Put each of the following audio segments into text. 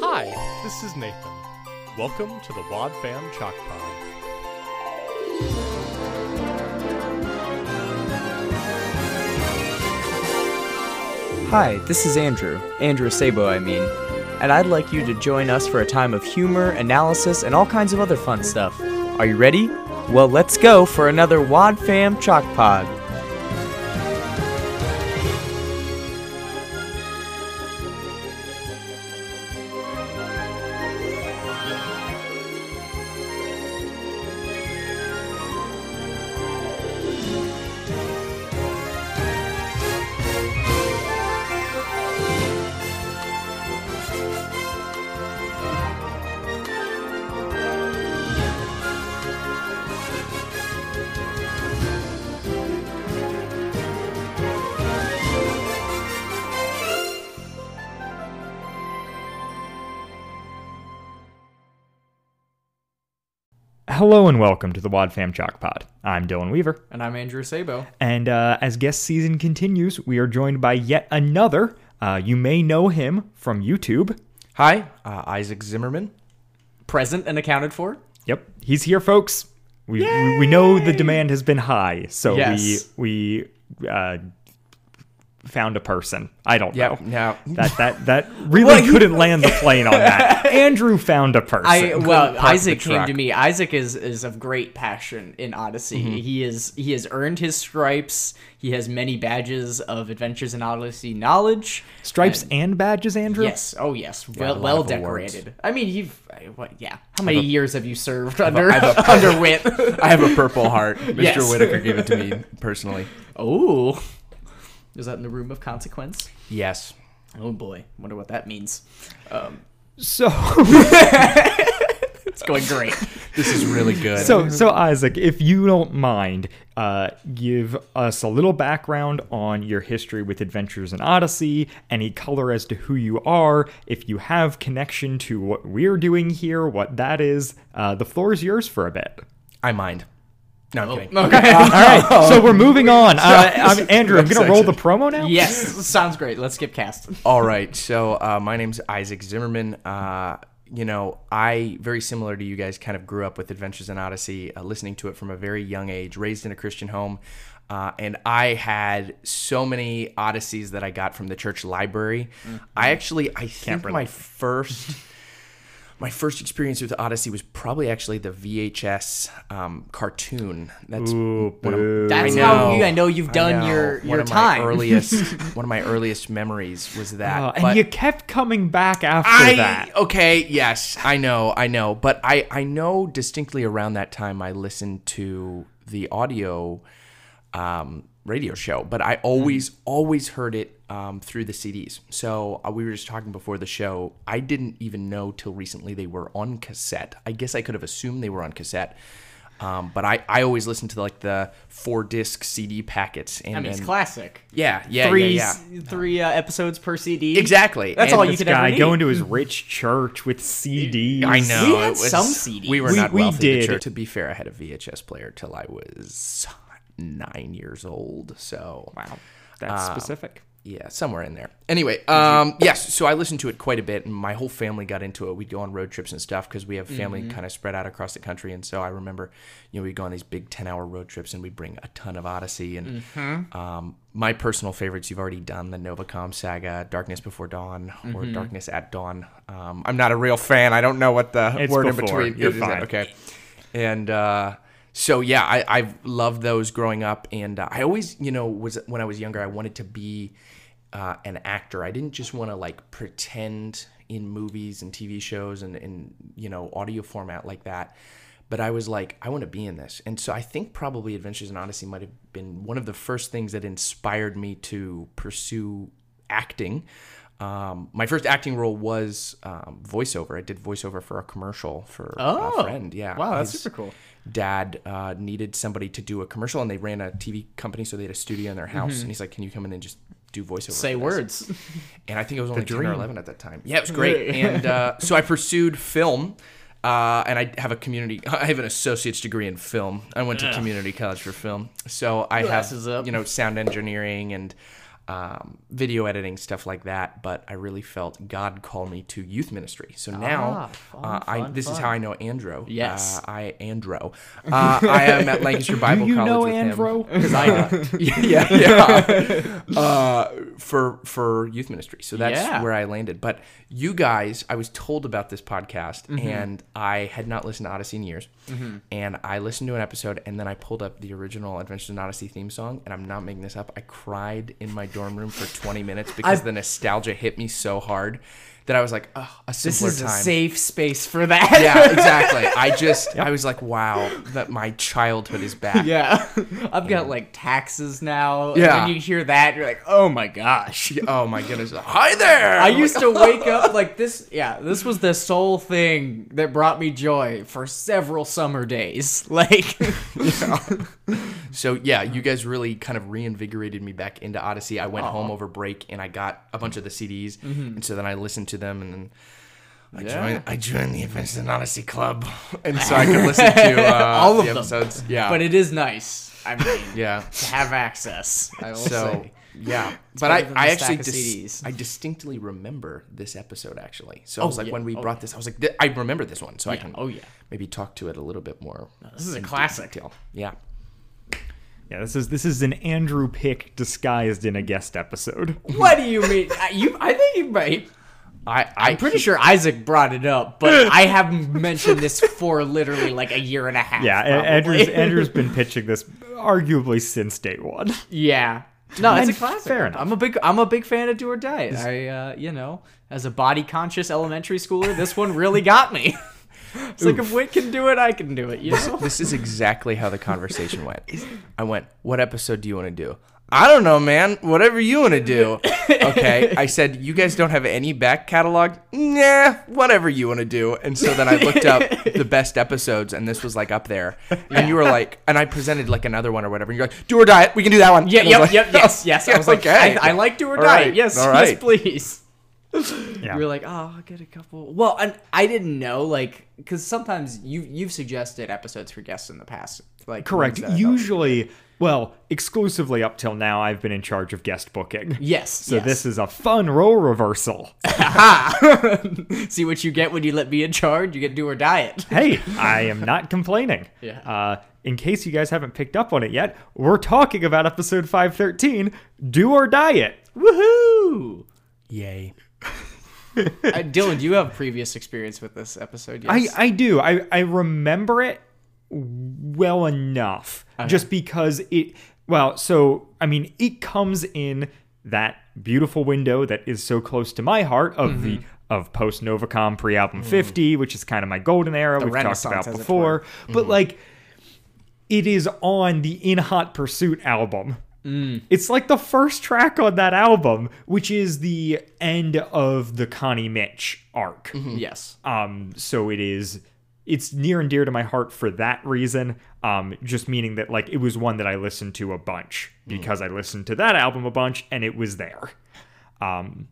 Hi, this is Nathan. Welcome to the Wad Fam Chalk Pod. Hi, this is Andrew, Andrew Sabo, I mean, and I'd like you to join us for a time of humor, analysis, and all kinds of other fun stuff. Are you ready? Well, let's go for another Wad Fam Chalk Pod. Hello and welcome to the Wad Fam Chalk Pod. I'm Dylan Weaver, And I'm Andrew Sabo. and uh, as guest season continues, we are joined by yet another. Uh, you may know him from YouTube. Hi, uh, Isaac Zimmerman. Present and accounted for? Yep, he's here, folks. We we, we know the demand has been high, so Yes. we we uh, found a person. I don't Yeah, know. now That that that really couldn't land the plane on that. Andrew found a person. I well, Isaac came to me. Isaac is is of great passion in Odyssey. Mm-hmm. He is he has earned his stripes. He has many badges of Adventures in Odyssey knowledge. Stripes and badges, Andrew. Yes, oh yes, well well of awards. decorated. I mean, you've what? Yeah, how many years have you served under I have a- under Whit? I have a Purple Heart. Mr. Yes. Whittaker gave it to me personally. oh, is that in the room of consequence? Yes. Oh boy, wonder what that means. Um, So it's going great. This is really good. So, so Isaac, if you don't mind, uh, give us a little background on your history with Adventures in Odyssey, any color as to who you are, if you have connection to what we're doing here, what that is. Uh, the floor is yours for a bit. I mind. No, I'm kidding. All right, so we're moving on. Uh, I'm, Andrew, I'm gonna roll the promo now. Yes, sounds great. Let's skip cast. All right. So uh, my name's Isaac Zimmerman. Uh, you know, I very similar to you guys, kind of grew up with Adventures in Odyssey, uh, listening to it from a very young age, raised in a Christian home. Uh, and I had so many Odysseys that I got from the church library. I actually, I think my first, my first experience with Odyssey was probably actually the VHS um, cartoon. That's Ooh, one of- boo. That's I how you. I know you've done know. your one your of time. My earliest, one of my earliest memories was that. Uh, and but you kept coming back after I that. okay, yes, I know, I know, but I I know distinctly around that time I listened to the audio um, radio show, but I always always heard it um, through the CDs. So uh, we were just talking before the show. I didn't even know till recently they were on cassette. I guess I could have assumed they were on cassette. Um, but I, I always listened to like the four disc CD packets. And, I mean, it's and- classic. Yeah, yeah, three yeah, yeah. three uh, episodes per CD. Exactly. That's And all you This could ever guy need. going to his rich church with CDs. I know. We had it was- some CDs. We were We- not we wealthy. did. To, to be fair, I had a VHS player till I was nine years old. So Wow, that's Uh, specific. yeah, somewhere in there. Anyway, um, yes. So I listened to it quite a bit, and my whole family got into it. We'd go on road trips and stuff because we have family Mm-hmm. kind of spread out across the country. And so I remember, you know, we'd go on these big ten-hour road trips, and we'd bring a ton of Odyssey. And Mm-hmm. um, my personal favorites, you've already done the Novacom saga, Darkness Before Dawn, or Mm-hmm. Darkness at Dawn. Um, I'm not a real fan. I don't know what the It's word before. in between You're is. fine. Okay. And uh, so yeah, I I've loved those growing up, and uh, I always you know was when I was younger, I wanted to be uh, an actor. I didn't just want to like pretend in movies and TV shows and and you know audio format like that. But I was like, I want to be in this, and so I think probably Adventures in Odyssey might have been one of the first things that inspired me to pursue acting. Um, my first acting role was um, voiceover. I did voiceover for a commercial for Oh. a friend. Yeah, Wow, that's His super cool. Dad uh, needed somebody to do a commercial, and they ran a TV company, so they had a studio in their house. And he's like, "Can you come in and just do voiceover?" Mm-hmm. Say words. And I think I was only ten or eleven at that time. Yeah, it was great. and uh, so I pursued film. Uh, and I have a community. I have an associate's degree in film. I went to community college for film, so I Glasses have up. you know sound engineering and um, video editing, stuff like that. But I really felt God call me to youth ministry. So now, Ah, fun, uh, I fun, this is how I know Andro. Yes. uh, I Andro. Uh, I am at Lancaster Bible you College know with him. Andro? Because I don't. yeah yeah uh, for for youth ministry. So that's Yeah. where I landed. But you guys, I was told about this podcast, Mm-hmm. and I had not listened to Odyssey in years. And I listened to an episode, and then I pulled up the original Adventures in Odyssey theme song, and I'm not making this up. I cried in my dorm room for 20 minutes because the nostalgia hit me so hard that I was like, oh, a This simpler is a safe space for that. yeah, exactly. I just, I was like, wow, that my childhood is back. Yeah. I've got like taxes now. Yeah. And when you hear that, you're like, oh my gosh. Oh my goodness. Hi there. I used to wake up like this. Yeah, this was the sole thing that brought me joy for several summer days. Like, yeah. So yeah, you guys really kind of reinvigorated me back into Odyssey. I went home over break and I got a bunch of the CDs, mm-hmm. and so then I listened to them, and then I joined. I joined the Adventures in Odyssey Club, and so I could listen to uh, All of the them. episodes. Yeah, but it is nice. I mean, yeah. to have access. I will So say. yeah, but I, I actually dis- I distinctly remember this episode actually. So I was like, yeah. when we Oh, brought this, I was like, I remember this one, so I can Oh, yeah. maybe talk to it a little bit more. This is a classic. detail. Yeah. Yeah, this is this is an Andrew pick disguised in a guest episode. What do you mean? I- You, I think you might. I, I I'm pretty sure Isaac brought it up, but I haven't mentioned this for literally like a year and a half. Yeah, probably. Andrew's Andrew's been pitching this arguably since day one. Yeah. No, it's a classic. fair enough. I'm a big I'm a big fan of Do or Die. I uh, you know, as a body conscious elementary schooler, this one really got me. It's like if Whit can do it, I can do it, you know? This is exactly how the conversation went. I went, "What episode do you want to do?" I don't know, man. Whatever you want to do. Okay. I said, "You guys don't have any back catalog?" Nah, whatever you want to do. And so then I looked up the best episodes, and this was like up there. And you were like, and I presented like another one or whatever. And you're like, "Do or die. We can do that one." Yeah, And I was yep, like, yep, yes, yes. I was like, okay. I, I like Do or All Die. right, Yes, all yes, please. Yeah. You were like, oh, I'll get a couple. Well, and I didn't know, like, because sometimes you you've suggested episodes for guests in the past, like Correct. ones that I thought- Usually, well, exclusively up till now, I've been in charge of guest booking. Yes. So yes. this is a fun role reversal. See what you get when you let me in charge. You get Do or diet. hey, I am not complaining. Yeah. Uh, in case you guys haven't picked up on it yet, we're talking about episode 513, Do or Diet. Woohoo! Yay. Uh, Dylan, do you have previous experience with this episode? I, Yes. I do. I, I remember it well enough just because it, well, so, I mean, it comes in that beautiful window that is so close to my heart of the of post Novacom pre album 50, which is kind of my golden era we've talked about before. But like, it is on the In Hot Pursuit album. It's like the first track on that album, which is the end of the Connie Mitch arc. yes. Um, so it is it's near and dear to my heart for that reason. Um, just meaning that like it was one that I listened to a bunch because I listened to that album a bunch and it was there. Um,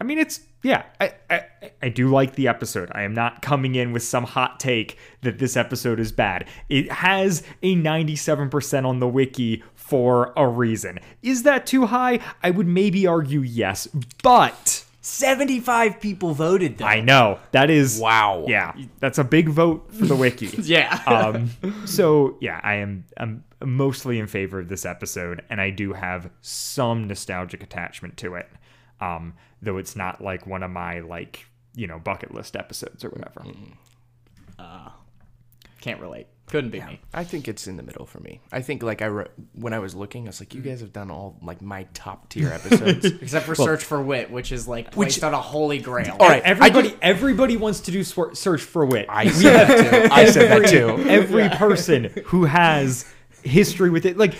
I mean, it's yeah. I, I I do like the episode. I am not coming in with some hot take that this episode is bad. It has a 97% on the wiki for a reason. Is that too high? I would maybe argue yes, but 75 people voted, though. I know that is Wow. Yeah, that's a big vote for the wiki. yeah. um, so yeah, I am I'm mostly in favor of this episode, and I do have some nostalgic attachment to it. Um, though it's not like one of my like you know bucket list episodes or whatever. Can't relate. Couldn't be me. I think it's in the middle for me. I think like I re- when I was looking, I was like, you guys have done all like my top tier episodes. Except for Search for Whit, which is like placed on a holy grail. all right, Everybody, I, just- everybody wants to do swor- search for whit. I said that too. I said that too. Every person who has history with it, like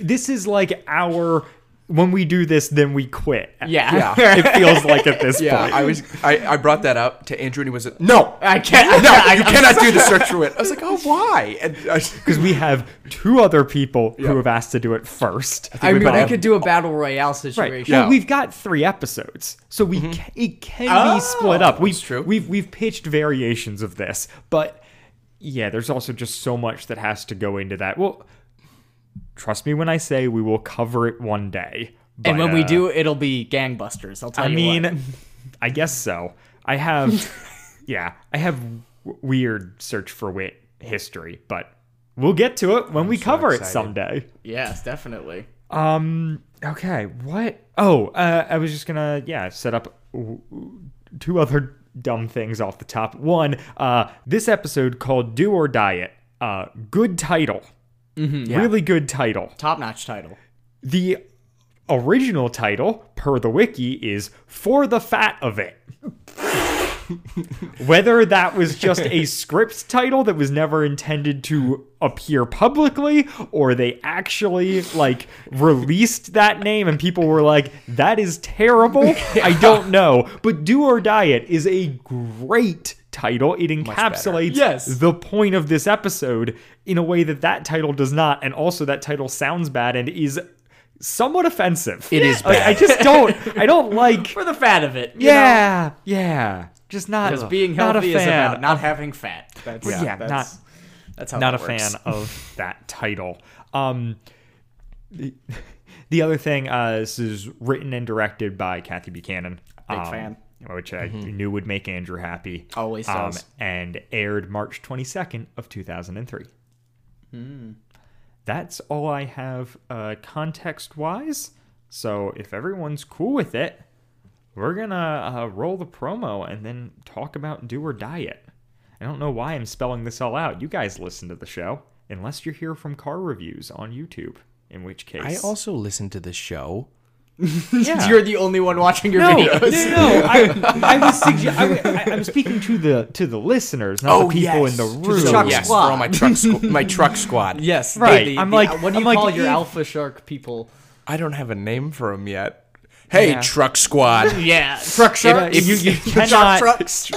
this is like our when we do this, then we quit. Yeah. it feels like at this Yeah, point. I was. I, I brought that up to Andrew, and he was like, "No, I can't. no, I, you I'm cannot do the search for it." I was like, "Oh, why?" Because we have two other people who have asked to do it first. I we mean, might we could do a battle royale situation. Right. Yeah. Well, we've got three episodes, so we mm-hmm. ca- it can be oh, split up. We've true. we've we've pitched variations of this, but yeah, there's also just so much that has to go into that. Well, trust me when I say we will cover it one day. and But, when we uh, do, it'll be gangbusters. I'll tell I you. I mean, what. I guess so. I have, yeah, I have w- weird search for whit history, but we'll get to it when we cover it someday. yes, definitely. Um. Okay. What? Oh, uh, I was just gonna yeah set up w- w- two other dumb things off the top. One, uh, this episode called "Do or Diet." Uh, good title. Mm-hmm, really good title. Top notch title. The original title, per the wiki, is "For the Fat of It." Whether that was just a script title that was never intended to appear publicly, or they actually like released that name and people were like, "That is terrible." I don't know, but "Do or Diet" is a great title. It encapsulates Yes. the point of this episode in a way that that title does not, and also that title sounds bad and is somewhat offensive. It is Like, I just don't. I don't like. For the fat of it. you know? Yeah, yeah. Just not. Because being not a healthy is fan about not having fat. That's, Yeah, yeah, that's, not- that's how not a that works. fan of that title. Um, the, the other thing, uh, this is written and directed by Kathy Buchanan. Big um, fan. Which I knew would make Andrew happy. Always um, does. And aired March 22nd of 2003. Hmm. That's all I have uh, context-wise. So if everyone's cool with it, we're gonna uh, roll the promo and then talk about do or diet. I don't know why I'm spelling this all out. You guys listen to the show, unless you're here from car reviews on YouTube. In which case, I also listen to the show. yeah. You're the only one watching your no, videos. no, no. I, I was sugge- I, wa- I, I'm speaking to the to the listeners, not Oh, the people yes. in the To the room. truck yes, squad. for all my truck squ- my truck squad. Yes, Right. the- I'm the- like- what do I'm you like, call your if- alpha shark people? I don't have a name for them yet. Hey, Yeah. truck squad. Yeah, truck sharks. If you, you Truck cannot, trucks.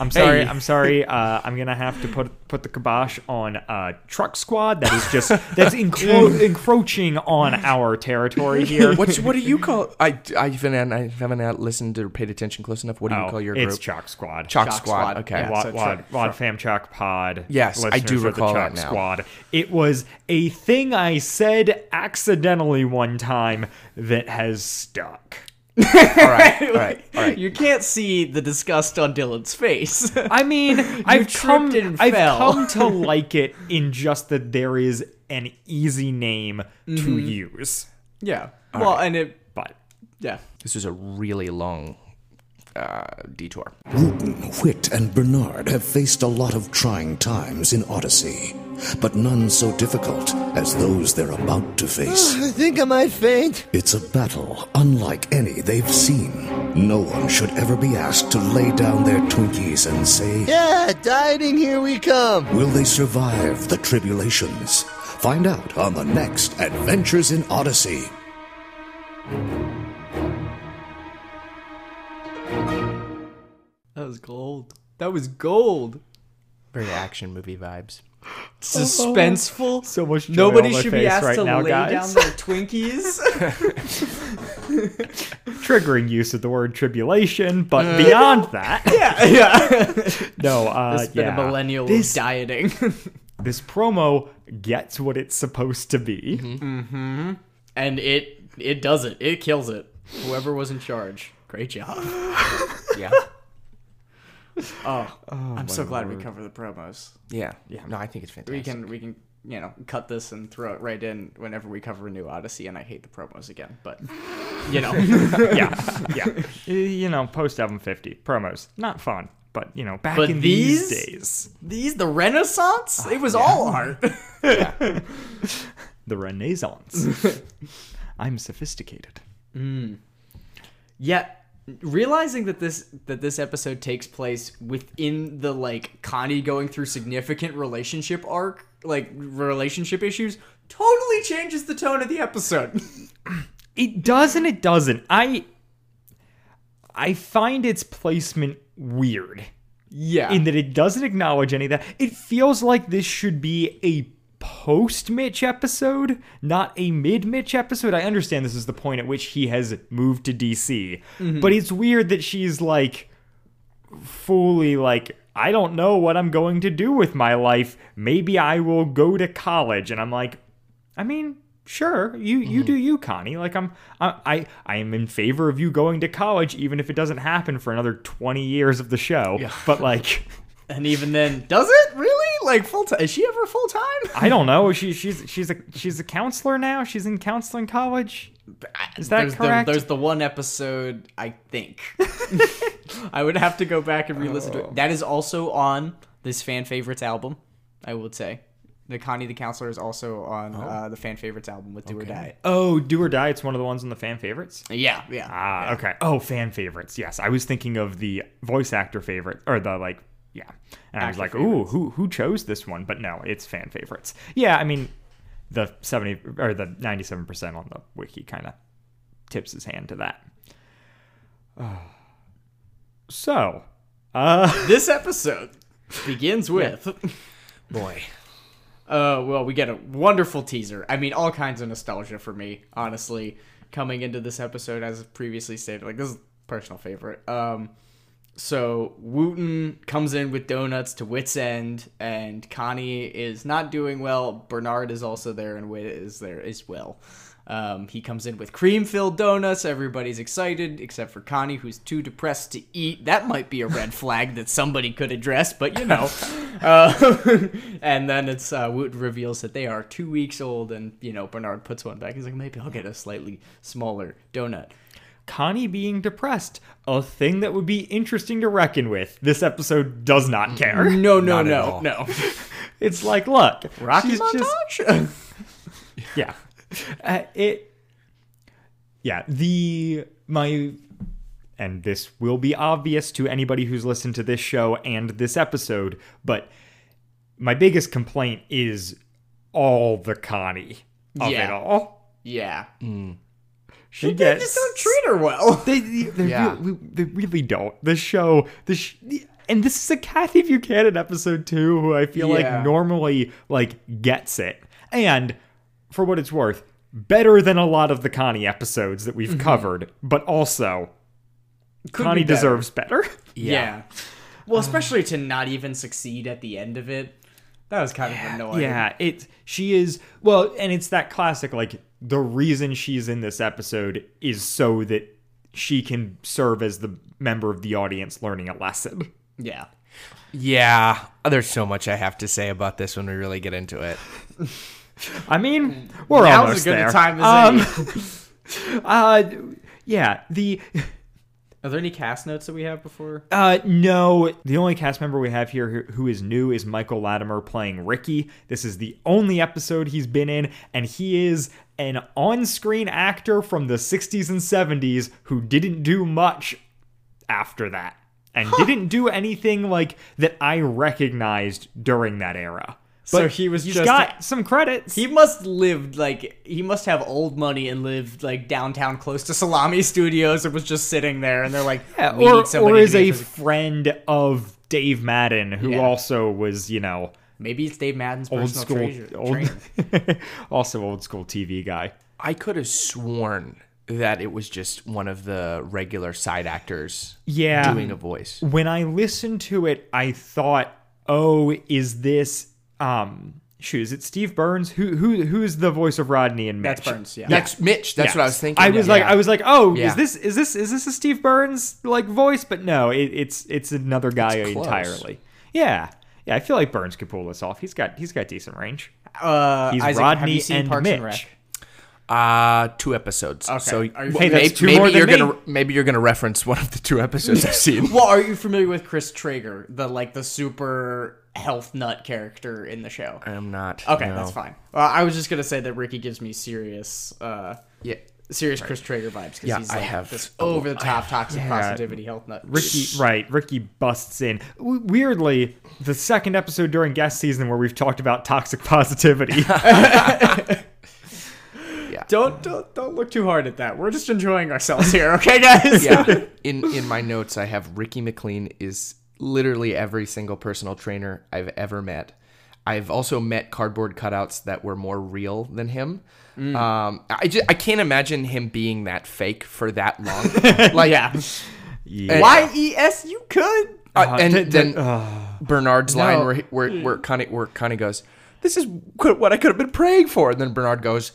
I'm sorry. Hey. I'm sorry. Uh, I'm gonna have to put put the kibosh on uh, Truck Squad. That is just that's encro- encroaching on our territory here. What's what do you call? I I haven't I haven't listened or paid attention close enough. What do you Oh, call your group? it's group? Chalk Squad. Chalk, Chalk squad. Squad. Okay. Yeah. Wad, so Wad, Truck- Wad Fam Chalk Pod. Yes, I do recall the that Chalk now. Squad. It was a thing I said accidentally one time that has stuck. All right. All right. All right. You can't see the disgust on Dylan's face. I mean, I've come, and I've fell. come to like it in just that there is an easy name to Mm-hmm. use. yeah. Well, and it. But Yeah. This was a really long uh, detour. Wooten, Whit, and Bernard have faced a lot of trying times in Odyssey, but none so difficult as those they're about to face. I think I might faint. It's a battle unlike any they've seen. No one should ever be asked to lay down their Twinkies and say, Yeah, dieting, here we come. Will they survive the tribulations? Find out on the next Adventures in Odyssey. That was gold. That was gold. Very action movie vibes. Suspenseful. So much joy Nobody on my should be asked right to now, lay guys. down their Twinkies. triggering use of the word tribulation, but beyond that, yeah, yeah. no, uh, It's been yeah. a millennial This, dieting. this promo gets what it's supposed to be. Mm-hmm. and it it does it. It kills it. Whoever was in charge. Great job. Yeah. Oh, oh, I'm so glad we cover the promos. Yeah. Yeah. No, I think it's fantastic. We can we can you know cut this and throw it right in whenever we cover a new Odyssey. And I hate the promos again, but you know, yeah, yeah. You know, post album 50 promos, not fun, but you know, back But in these, these? days, these the Renaissance. Ah, it was all art. the Renaissance. I'm sophisticated. Mm. Yeah, realizing that this that this episode takes place within the like Connie going through significant relationship arc, like relationship issues, totally changes the tone of the episode. It does and it doesn't. I I find its placement weird. yeah. in that it doesn't acknowledge any of that. It feels like this should be a post Mitch episode, not a mid Mitch episode. I understand this is the point at which he has moved to DC, mm-hmm. but it's weird that she's like fully like. I don't know what I'm going to do with my life. Maybe I will go to college. And I'm like, I mean, sure, you you mm-hmm. do you, Connie. Like I'm I, I I am in favor of you going to college, even if it doesn't happen for another twenty years of the show. But like. And even then, does it really? Like full time? Is she ever full time? I don't know. She she's she's a she's a counselor now. She's in counseling college. Is that there's correct? The, there's the one episode, I think. I would have to go back and re-listen to it. That is also on this fan favorites album. I would say, the Connie the Counselor is also on uh, the fan favorites album with Do or Die. Oh, Do or Die. It's one of the ones in the fan favorites. Yeah, yeah. Ah, okay. Oh, fan favorites. Yes, I was thinking of the voice actor favorite or the like. Yeah, and I was like, ooh, who who chose this one? But no, it's fan favorites. Yeah, I mean, the seventy or the ninety-seven percent on the wiki kind of tips his hand to that. So, uh, this episode begins with. Boy. Uh, well, we get a wonderful teaser. I mean, all kinds of nostalgia for me, honestly, coming into this episode, as previously stated. Like, this is a personal favorite. Um, so Wooten comes in with donuts to Whit's End, and Connie is not doing well. Bernard is also there, and Whit is there as well. Um, he comes in with cream filled donuts. Everybody's excited, except for Connie, who's too depressed to eat. That might be a red flag that somebody could address, but you know. Uh, and then it's uh, Wooten reveals that they are two weeks old, and you know Bernard puts one back. He's like, maybe I'll get a slightly smaller donut. Connie being depressed, a thing that would be interesting to reckon with. This episode does not care. No, no, Not no, no. It's like, look, Rocky she's just- montage. yeah uh, it yeah the my and this will be obvious to anybody who's listened to this show and this episode but my biggest complaint is all the connie of it Yeah. all yeah, she they gets just don't treat her well. they, they, Yeah. really, they really don't. The show, the sh- and this is a Kathy Buchanan episode too, who I feel Yeah. like normally like gets it, and for what it's worth, better than a lot of the Connie episodes that we've mm-hmm. covered, but also Could Connie be better. deserves better. Yeah. Well, especially to not even succeed at the end of it. That was kind of annoying. Yeah, it she is well, and it's that classic like the reason she's in this episode is so that she can serve as the member of the audience learning a lesson. Yeah. Yeah. There's so much I have to say about this when we really get into it. I mean, we're Now's almost as good there. a time as um, uh, yeah. The Are there any cast notes that we have before? uh, no, the only cast member we have here who- who is new is Michael Latimer playing Ricky. This is the only episode he's been in, and he is an on-screen actor from the '60s and '70s who didn't do much after that, and didn't do anything like that I recognized during that era. So he was he's just- got some credits. He must live like he must have old money and lived like downtown close to Salami Studios and was just sitting there and they're like, Yeah, we or, need somebody or is a friend of Dave Madden, who Yeah. also was, you know, maybe it's Dave Madden's old personal school, treasure, old, also old school TV guy. I could have sworn that it was just one of the regular side actors Yeah. doing a voice. When I listened to it, I thought, "Oh, is this um shoot, is it Steve Burns? Who who who's the voice of Rodney and Mitch? That's Burns, yeah. That's Mitch. That's what I was thinking. I was Yeah. like, I was like, oh, Yeah. is this is this is this a Steve Burns like voice? But no, it, it's it's another guy It's entirely. Yeah, yeah. I feel like Burns could pull this off. He's got he's got decent range. Uh, He's Isaac, Rodney have you seen and Parks Mitch. and Rec? Uh, two episodes. Okay. So Are you- Hey, that's maybe, two maybe more you're me. gonna maybe you're gonna reference one of the two episodes I've seen. Well, are you familiar with Chris Traeger, the like the super health nut character in the show? I'm not. Okay, no. that's fine. Uh, I was just gonna say that Ricky gives me serious, uh, Yeah. Serious Chris Traeger vibes because Yeah, he's I have this over the top toxic Yeah. positivity health nut. Ricky, right? Ricky busts in. Weirdly, the second episode during guest season where we've talked about toxic positivity. Don't don't don't look too hard at that. We're just enjoying ourselves here, okay, guys? yeah. In in my notes, I have Ricky McLean is literally every single personal trainer I've ever met. I've also met cardboard cutouts that were more real than him. Mm. Um, I just I can't imagine him being that fake for that long. Like yeah. yeah. Y E S, you could. Uh, and th- th- then Bernard's line where he, where where Connie where Connie goes, "This is what I could have been praying for," and then Bernard goes,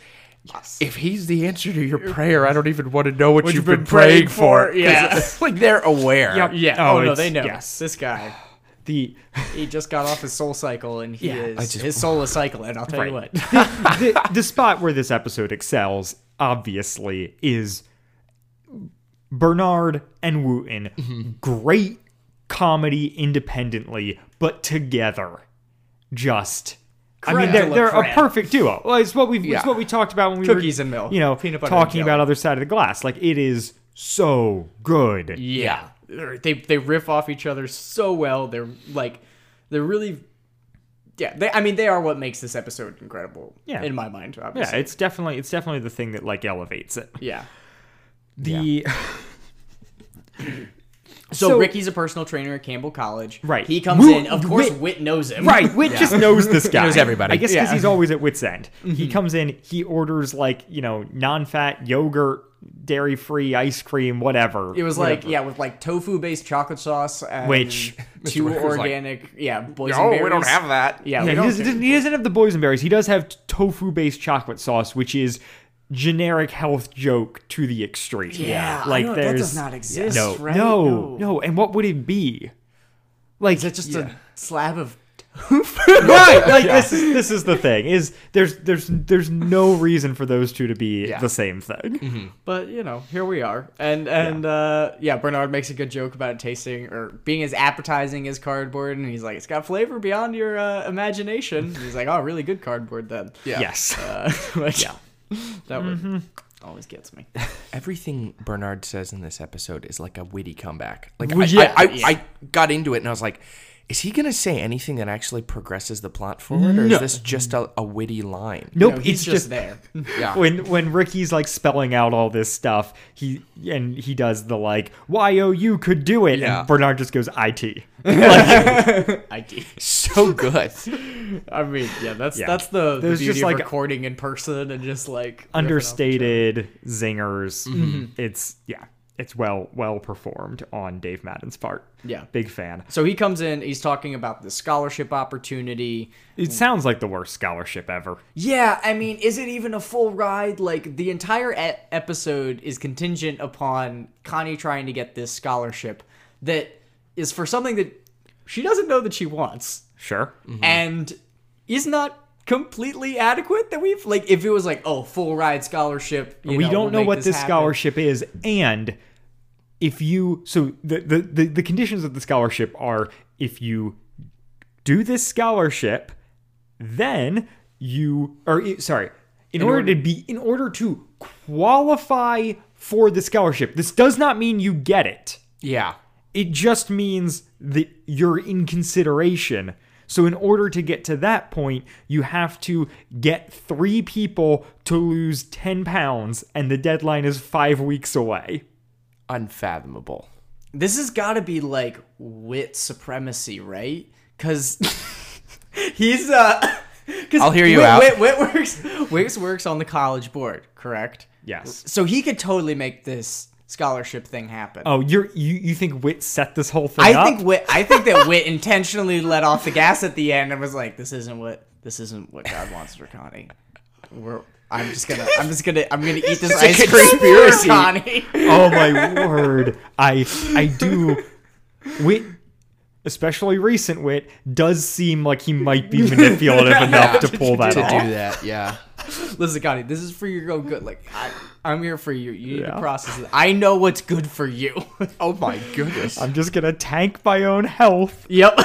Yes. if he's the answer to your prayer, I don't even want to know what, you've you've been, been praying, praying for. for, 'Cause yeah. like they're aware. Yep. Yeah. Oh, Oh, no, they know. yes. This guy, The he just got off his soul cycle, and he Yeah, is just- his soul is cycling. I'll tell Right. you what. the, the spot where this episode excels, obviously, is Bernard and Wooten. Mm-hmm. Great comedy independently, but together, just. I mean, they're, they're a perfect duo. Well, it's what we Yeah. it's what we talked about when we Cookies were, and milk. You know, Peanut butter talking about other side of the glass. Like it is so good. Yeah. They're- They they riff off each other so well. They're like they're really yeah, they I mean they are what makes this episode incredible Yeah. in my mind, obviously. Yeah, it's definitely it's definitely the thing that like elevates it. Yeah. The So, So- Ricky's a personal trainer at Campbell College. Right. He comes Woo- in. Of course, Whit- Whit, knows him. Right, Whit just knows this guy. knows everybody. I guess because Yeah. he's always at Whit's end. He mm-hmm. comes in, he orders like you know non-fat yogurt, dairy-free ice cream, whatever. It was like Whatever. yeah, with like tofu-based chocolate sauce, and Which- two Mr. Rick like, organic, yeah, boysenberries. Oh, we don't have that. Yeah, Yeah, he don't. doesn't, he doesn't have the boysenberries. He does have tofu-based chocolate sauce, which is generic health joke to the extreme. Yeah, like don't- that does not exist, No, right? no, No. no. And what would it be? Like Is it just a slab of? right like this is this is the thing is there's there's there's no reason for those two to be Yeah. the same thing But you know, here we are, and and yeah. Uh, yeah, Bernard makes a good joke about it tasting or being as appetizing as cardboard, and he's like, it's got flavor beyond your uh, imagination. And he's like, oh, really good cardboard then. Yeah. yes Uh, which, yeah, that would always gets me. Everything Bernard says in this episode is like a witty comeback. Like Well, I, yeah, I, I, yeah. I got into it and I was like, is he gonna say anything that actually progresses the plot forward, or is this just a, a witty line? nope No, he's it's just, just there. Yeah. when when Ricky's like spelling out all this stuff, he and he does the like YOU could do it, Yeah. and Bernard just goes IT. IT. so good. I mean, yeah, that's Yeah. that's the, the There's beauty just, of like, recording in person and just like riffing off each other. Understated zingers. Mm-hmm. It's yeah, it's well well performed on Dave Madden's part. Yeah. big fan. So he comes in. He's talking about the scholarship opportunity. It sounds like the worst scholarship ever. Yeah, I mean, is it even a full ride? Like the entire e- episode is contingent upon Connie trying to get this scholarship that is for something that she doesn't know that she wants, Sure. Mm-hmm. and is not completely adequate. That we've like, if it was like, oh, full ride scholarship, you we know, don't we'll know what this scholarship is and if you so the, the the the conditions of the scholarship are if you do this scholarship then you or sorry in, order, to be in order to qualify for the scholarship this does not mean you get it Yeah. it just means that you're in consideration. So, in order to get to that point, you have to get three people to lose 10 pounds, and the deadline is five weeks away. Unfathomable. This has got to be like whit supremacy, right? Because he's uh. Cause I'll hear you Whit, out. Whit, Whit works. Whit works on the college board, correct? Yes. So he could totally make this scholarship thing happen. Oh, you're you, you think Whit set this whole thing I up? think Whit. I think that Whit intentionally let off the gas at the end and was like, "This isn't what. This isn't what God wants for Connie. We're. I'm just gonna. I'm just gonna. I'm gonna eat this ice cream conspiracy. for Connie. oh my word. I I do Whit especially recent Whit does seem like he might be manipulative enough to pull that To off. do that, yeah. Listen, Connie. This is for your own good. Like I, I'm here for you. You need Yeah. to process it. I know what's good for you. Oh my goodness. I'm just gonna tank my own health. yep.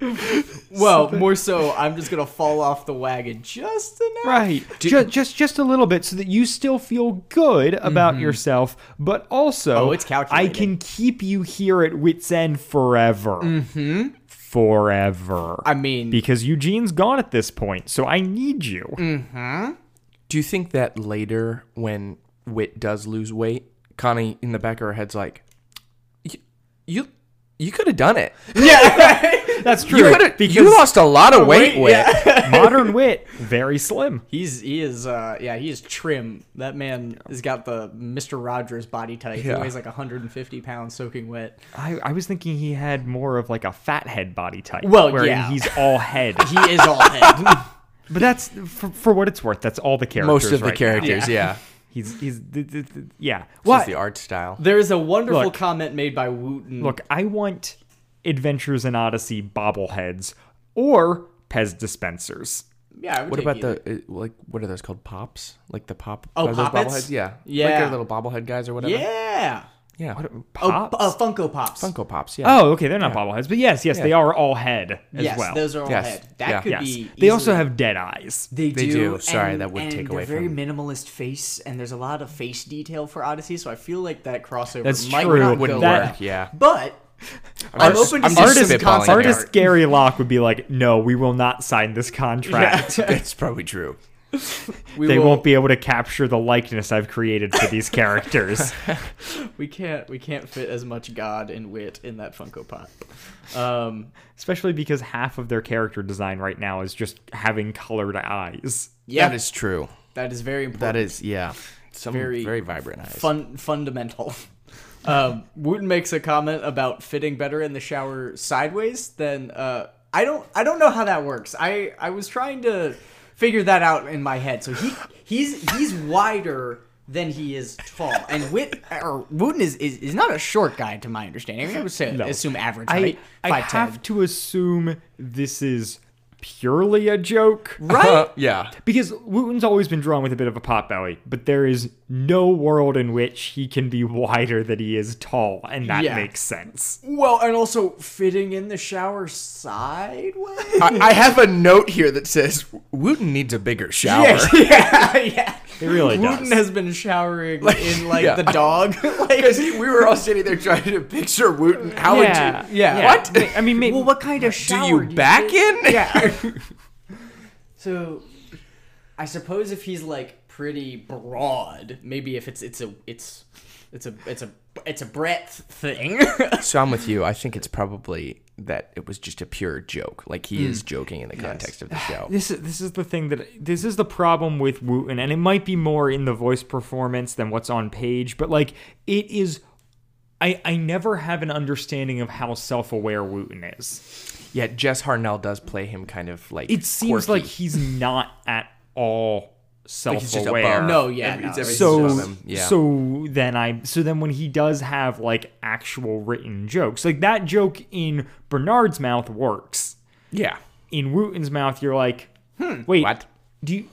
well, more so, I'm just gonna fall off the wagon just enough. Right. just, just just a little bit so that you still feel good about yourself, but also Mm-hmm. Oh, it's I can keep you here at whit's end forever. Mm-hmm. Forever. I mean, because Eugene's gone at this point, so I need you. Mm. Do you think that later, when Whit does lose weight, Connie in the back of her head's like, "You, you, you could have done it. Yeah, that's true. You. You lost a lot of weight, Whit. modern whit, very slim. He's he is uh yeah he is trim. That man has got the Mister Rogers body type. Yeah. He weighs like 150 pounds, soaking wet. I, I was thinking he had more of like a fat head body type. Well, where yeah. he's all head. He is all head. but that's for, for what it's worth. That's all the characters. Most of the right now. characters, yeah. He's he's th- th- th- yeah. Just Well, the art style. There's a wonderful Look. comment made by Wooten. look, I want Adventures in Odyssey bobbleheads or Pez dispensers. yeah. I would What take about either. the uh, like? What are those called? Pops? Like the pop? Oh, are those Poppets? bobbleheads? Yeah, Yeah. Like their little bobblehead guys or whatever. Yeah. Yeah. Oh, Pops? uh, Funko Pops. Funko Pops. Yeah. Oh, okay, they're not bobbleheads, but yes, yes, they are all head as well. yes, well. those are all Yes. head. That Yeah. could yes, be. they also have dead eyes. They, They do. do. Sorry, and- that would and take they're away very from- minimalist face, and there's a lot of face detail for Odyssey. So I feel like that crossover That's might true. not Wouldn't go That- work. Yeah. But I'm just- open to I'm see just some spitballing concept here. Artist. Gary Locke would be like, "No, we will not sign this contract. That's probably true. We they will- won't be able to capture the likeness I've created for these characters." We can't. We can't fit as much God and wit in that Funko Pop. Um, Especially because half of their character design right now is just having colored eyes. yeah, That is true. that is very important. That is yeah. Some Very very vibrant eyes. fun fundamental. Um, Wooten makes a comment about fitting better in the shower sideways than uh, I don't I don't know how that works. I I was trying to figure that out in my head. So he he's he's wider than he is tall, and Whit or Wooten is, is is not a short guy to my understanding. I, mean, I would say No. assume average I height, I five have to assume this is purely a joke, right. yeah. Because Wooten's always been drawn with a bit of a pot belly, but there is no world in which he can be wider than he is tall, and that Yeah. makes sense. Well, and also fitting in the shower sideways. I, I have a note here that says Wooten needs a bigger shower. yeah, yeah. It really does. Wooten does. has been showering in like yeah. the dog. like, we were all sitting there trying to picture Wooten. How yeah, would you? yeah. What? I mean, maybe, well, what kind of shower? Do shower you back in? Yeah. so, I suppose if he's like pretty broad, maybe if it's it's a it's it's a it's a it's a breadth thing. So I'm with you. I think it's probably that it was just a pure joke. Like he is mm. joking in the context of the show. this is this is the thing that this is the problem with Wooten, and it might be more in the voice performance than what's on page, but like it is. I, I never have an understanding of how self-aware Wooten is. Yeah, Jess Harnell does play him kind of like. It seems quirky. like he's not at all Like he's just self-aware. above. No, yeah, no. it's everything's so. Yeah. so then I so then when he does have like actual written jokes, like that joke in Bernard's mouth works. yeah. In Wooten's mouth, you're like, hmm, wait, What? Do you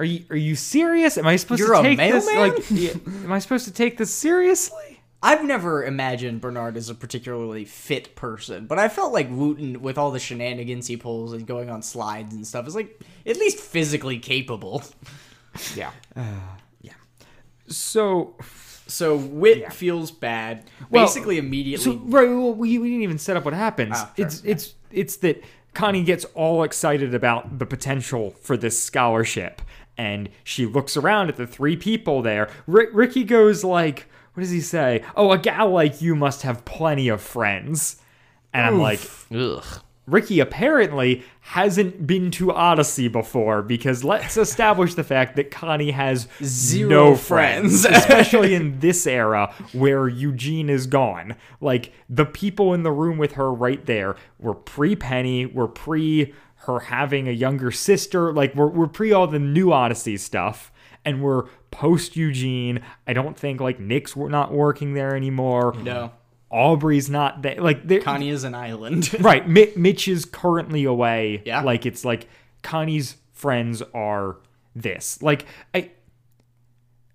are you are you serious? Am I supposed You're to a take this like? yeah, am I supposed to take this seriously? I've never imagined Bernard as a particularly fit person, but I felt like Wooten, with all the shenanigans he pulls and going on slides and stuff, is like at least physically capable. Yeah. Uh, yeah. So So Whit feels bad, Well, basically immediately. So right, well, we, we didn't even set up what happens. Ah, fair, it's it's it's that Connie gets all excited about the potential for this scholarship, and she looks around at the three people there. Ri Ricky goes like, "What does he say? Oh, a gal like you must have plenty of friends." And I'm like, Ugh. Ricky apparently hasn't been to Odyssey before because let's establish the fact that Connie has Zero no friends. friends, especially in this era where Eugene is gone. Like the people in the room with her right there were pre Penny, were pre her having a younger sister, like we're, we're pre all the new Odyssey stuff. And we're post Eugene. I don't think like Nick's not working there anymore. no, Aubrey's not there. Like Connie is an island. right Mi- mitch is currently away Yeah. like it's like connie's friends are this like i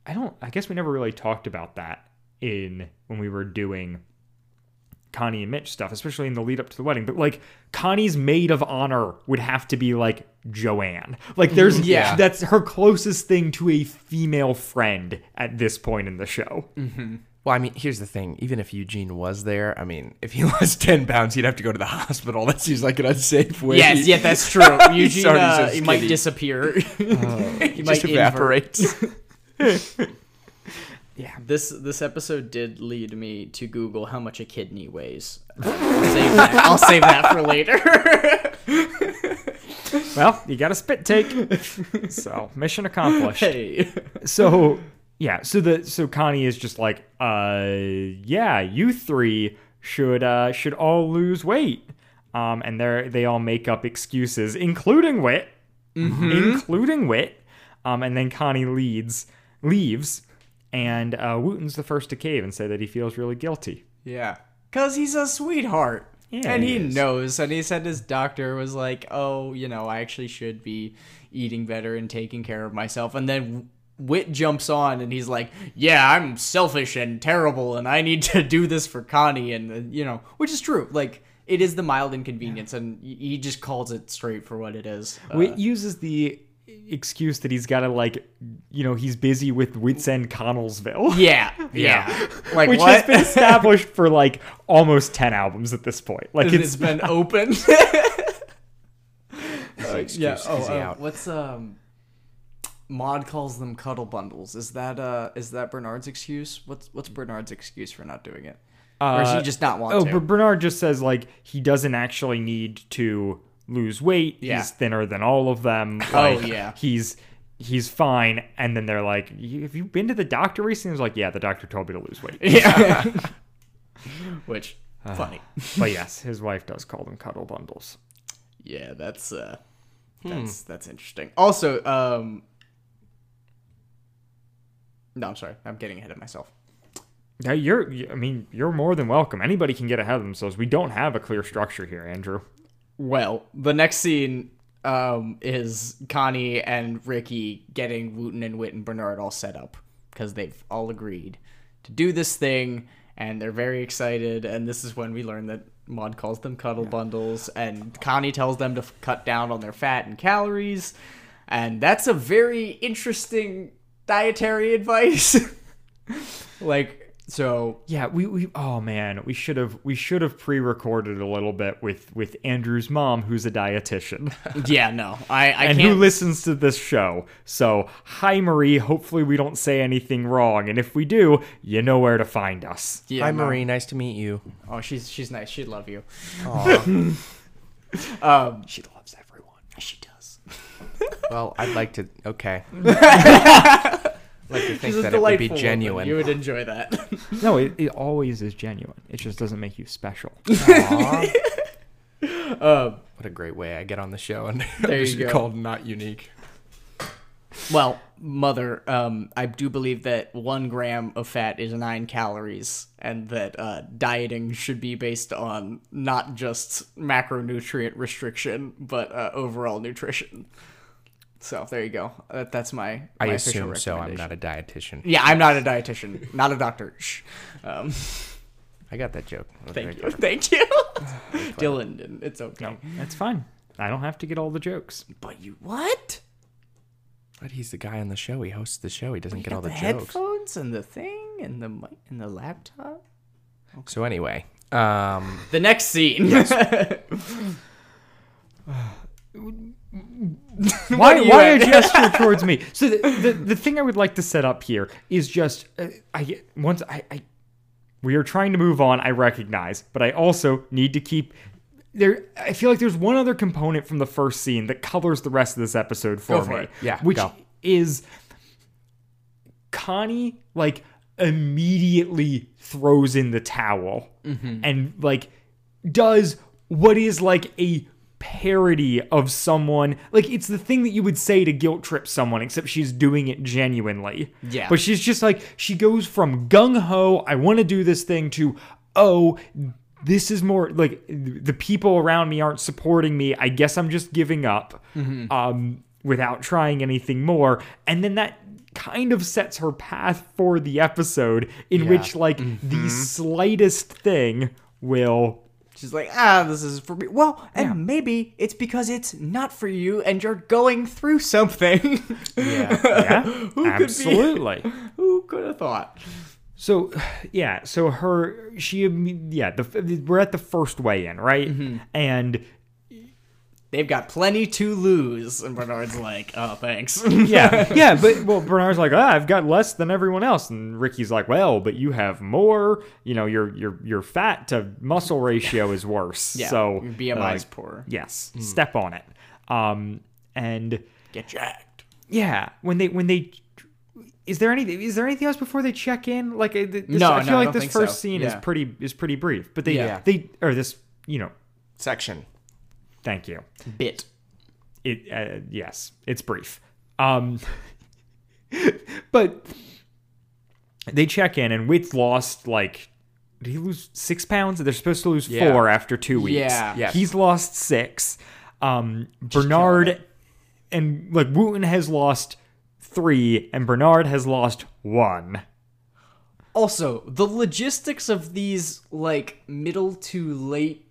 i don't i guess we never really talked about that in when we were doing connie and mitch stuff especially in the lead up to the wedding but like connie's maid of honor would have to be like joanne like there's Yeah. that's her closest thing to a female friend at this point in the show Well, I mean, here's the thing. Even if Eugene was there, I mean, if he lost 10 pounds, he'd have to go to the hospital. That seems like an unsafe way. yes, yeah, that's true. Eugene, uh, so he might disappear. he might just evaporates. This this episode did lead me to Google how much a kidney weighs. I'll save that, I'll save that for later. well you got a spit take so mission accomplished hey. so yeah so the so connie is just like uh yeah you three should uh should all lose weight um and they they all make up excuses including whit including Whit. Um, and then Connie leads leaves, and uh, Wooten's the first to cave and say that he feels really guilty. Yeah. Cause he's a sweetheart. Yeah, and he he knows. And he said his doctor was like, Oh, you know, I actually should be eating better and taking care of myself. And then Whit jumps on and he's like, Yeah, I'm selfish and terrible and I need to do this for Connie and uh, you know, which is true. Like it is the mild inconvenience and he just calls it straight for what it is. Uh, Whit uses the excuse that he's got to like, you know, he's busy with Whit's End Connellsville. yeah, yeah. Like Which what? has been established for like almost 10 albums at this point. Like it's it's been open. Excuse, yeah. Oh, is uh, out? what's um? Maud calls them cuddle bundles. Is that uh? Is that Bernard's excuse? What's what's Bernard's excuse for not doing it? or does he just not want oh, to? but Bernard just says like he doesn't actually need to lose weight. Yeah. He's thinner than all of them. Oh, yeah. He's he's fine. And then they're like, "You- "Have you been to the doctor recently?" He's like, "Yeah, the doctor told me to lose weight." yeah. Which funny. but yes, his wife does call them cuddle bundles. Yeah, that's uh, Hmm. that's that's interesting. Also, um. No, I'm sorry. I'm getting ahead of myself. Yeah, you're. I mean, you're more than welcome. Anybody can get ahead of themselves. We don't have a clear structure here, Andrew. Well, the next scene um, is Connie and Ricky getting Wooten and Whit and Bernard all set up because they've all agreed to do this thing, and they're very excited. And this is when we learn that Maud calls them cuddle bundles, and Connie tells them to f- cut down on their fat and calories, and that's a very interesting dietary advice. like, so Yeah, we, we oh man, we should have we should have pre-recorded a little bit with with Andrew's mom, who's a dietitian. yeah, no, I I and can't. who listens to this show. So, hi Marie, hopefully we don't say anything wrong, and if we do, you know where to find us. yeah, Hi, no. Marie. Nice to meet you. Oh, she's she's nice. She'd love you. Um, she loves everyone. She does. Well, I'd like to. Okay. Like to think that it would be delightful woman. genuine. You would enjoy that. No, it, it always is genuine. It just doesn't make you special. Aw. um, what a great way I get on the show and There you just go. called not unique. well, mother, um, I do believe that one gram of fat is nine calories, and that uh, dieting should be based on not just macronutrient restriction, but uh, overall nutrition. So there you go. That, that's my. I my official assume so. I'm not a dietitian. Yeah, I'm not a dietitian, not a doctor. Shh. Um, I got that joke. thank you, thank you, Dylan. It's okay. No, that's fine. I don't have to get all the jokes. But you what? But he's the guy on the show. He hosts the show. He doesn't get all the, the jokes. headphones and the thing and the mic and the laptop. So anyway, um, The next scene. why you why a gesture towards me? So the, the the thing I would like to set up here is just uh, I once I, I we are trying to move on. I recognize, but I also need to keep there. I feel like there's one other component from the first scene that colors the rest of this episode for for me. it. Yeah, which go. is Connie like immediately throws in the towel and like does what is like a parody of someone. Like it's the thing that you would say to guilt trip someone except she's doing it genuinely. Yeah. but she's just like she goes from gung-ho i want to do this thing to oh this is more like the people around me aren't supporting me. I guess i'm just giving up um without trying anything more. And then that kind of sets her path for the episode in which like the slightest thing will She's like, ah, this is for me. Well, and maybe it's because it's not for you and you're going through something. yeah, yeah Who could be- absolutely Who could have thought? So, yeah, so her, she, yeah, the, we're at the first weigh in, right? And They've got plenty to lose. And Bernard's like, oh, thanks. yeah, yeah, but well, Bernard's like, ah, I've got less than everyone else, and Ricky's like, well, but you have more. You know, your your your fat to muscle ratio is worse. Yeah, so your BMI's uh, poor. Yes, step on it. Um, and Get jacked. yeah, when they when they. Is there anything? Is there anything else before they check in? Like, uh, this, No, I no, feel I like don't this first so. scene Yeah. is pretty is pretty brief. But they Yeah. they or this you know section. Thank you. Bit. it uh, yes, it's brief. Um, but they check in, and Whit's lost like. Did he lose six pounds? They're supposed to lose Yeah. four after two weeks. Yeah. Yes. He's lost six. Um, Bernard and like Wooten has lost three, and Bernard has lost one. Also, the logistics of these like middle to late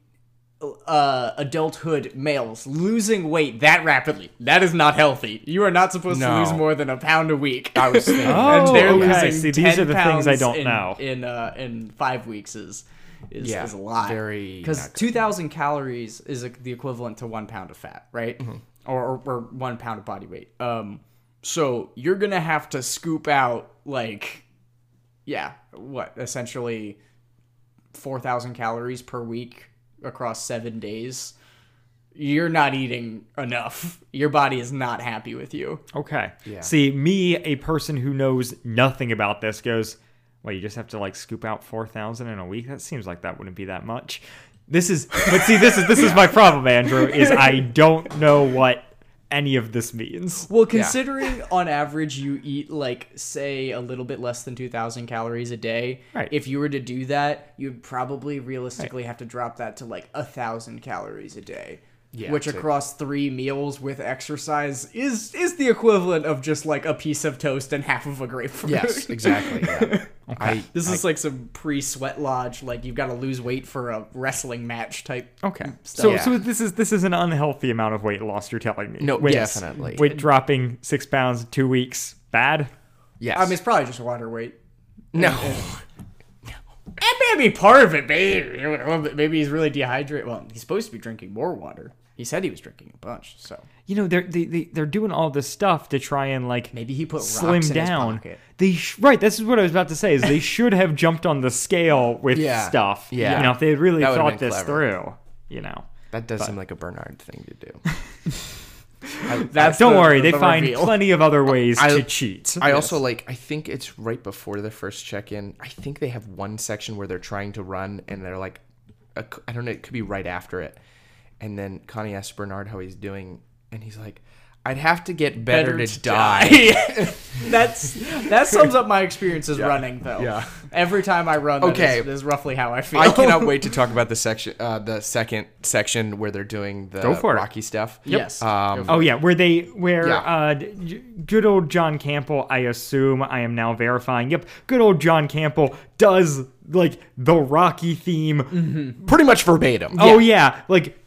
uh adulthood males losing weight that rapidly that is not healthy you are not supposed to lose more than a pound a week I was thinking. Oh, and they're okay. losing See, 10 these are the things I don't in, know. in uh in five weeks is is, Yeah, is a lot very because 2000 calories is a, the equivalent to one pound of fat right Mm-hmm. or, or, or one pound of body weight um so you're gonna have to scoop out like yeah what essentially 4000 calories per week across seven days you're not eating enough your body is not happy with you Okay. Yeah. See, me, a person who knows nothing about this, goes, well, you just have to like scoop out four thousand in a week. That seems like that wouldn't be that much. This is, but see, this is this is my problem, Andrew. Is I don't know what any of this means. Well, considering on average you eat like say a little bit less than 2000 calories a day, Right. if you were to do that, you'd probably realistically have to drop that to like a 1000 calories a day. Yeah, which to- across 3 meals with exercise is is the equivalent of just like a piece of toast and half of a grapefruit. Yes, exactly. Yeah. I, This is like some pre-sweat lodge like you've got to lose weight for a wrestling match type. Okay. stuff. So Yeah. so this is this is an unhealthy amount of weight loss. You're telling me? No, Weight- definitely. Weight dropping six pounds in two weeks. Bad. yes. I mean, it's probably just water weight. no. That may be part of it, maybe. Maybe he's really dehydrated. Well, he's supposed to be drinking more water. He said he was drinking a bunch, so You know they're they, they they're doing all this stuff to try and like maybe he put slim rocks in his down. pocket. They sh- right. This is what I was about to say. Is they should have jumped on the scale with Yeah. stuff. Yeah. You know, if they had really That would've thought been this clever. through. You know. That does seem like a Bernard thing to do. Uh, that's Don't the- worry, the they find reveal. plenty of other ways I- to cheat. I also like. I think it's right before the first check-in. I think they have one section where they're trying to run, and they're like, a, I don't know. It could be right after it, and then Connie asks Bernard how he's doing, and he's like, "I'd have to get better, to, die." That's that sums up my experiences running, though. Yeah. Every time I run, Okay. is, is roughly how I feel. I cannot wait to talk about the section, uh, the second section where they're doing the Go for it. Rocky stuff. Yes. Um, Oh yeah, where they where Yeah. uh good old John Campbell, I assume I am now verifying. Yep, good old John Campbell does like the Rocky theme. pretty much verbatim. Oh yeah, like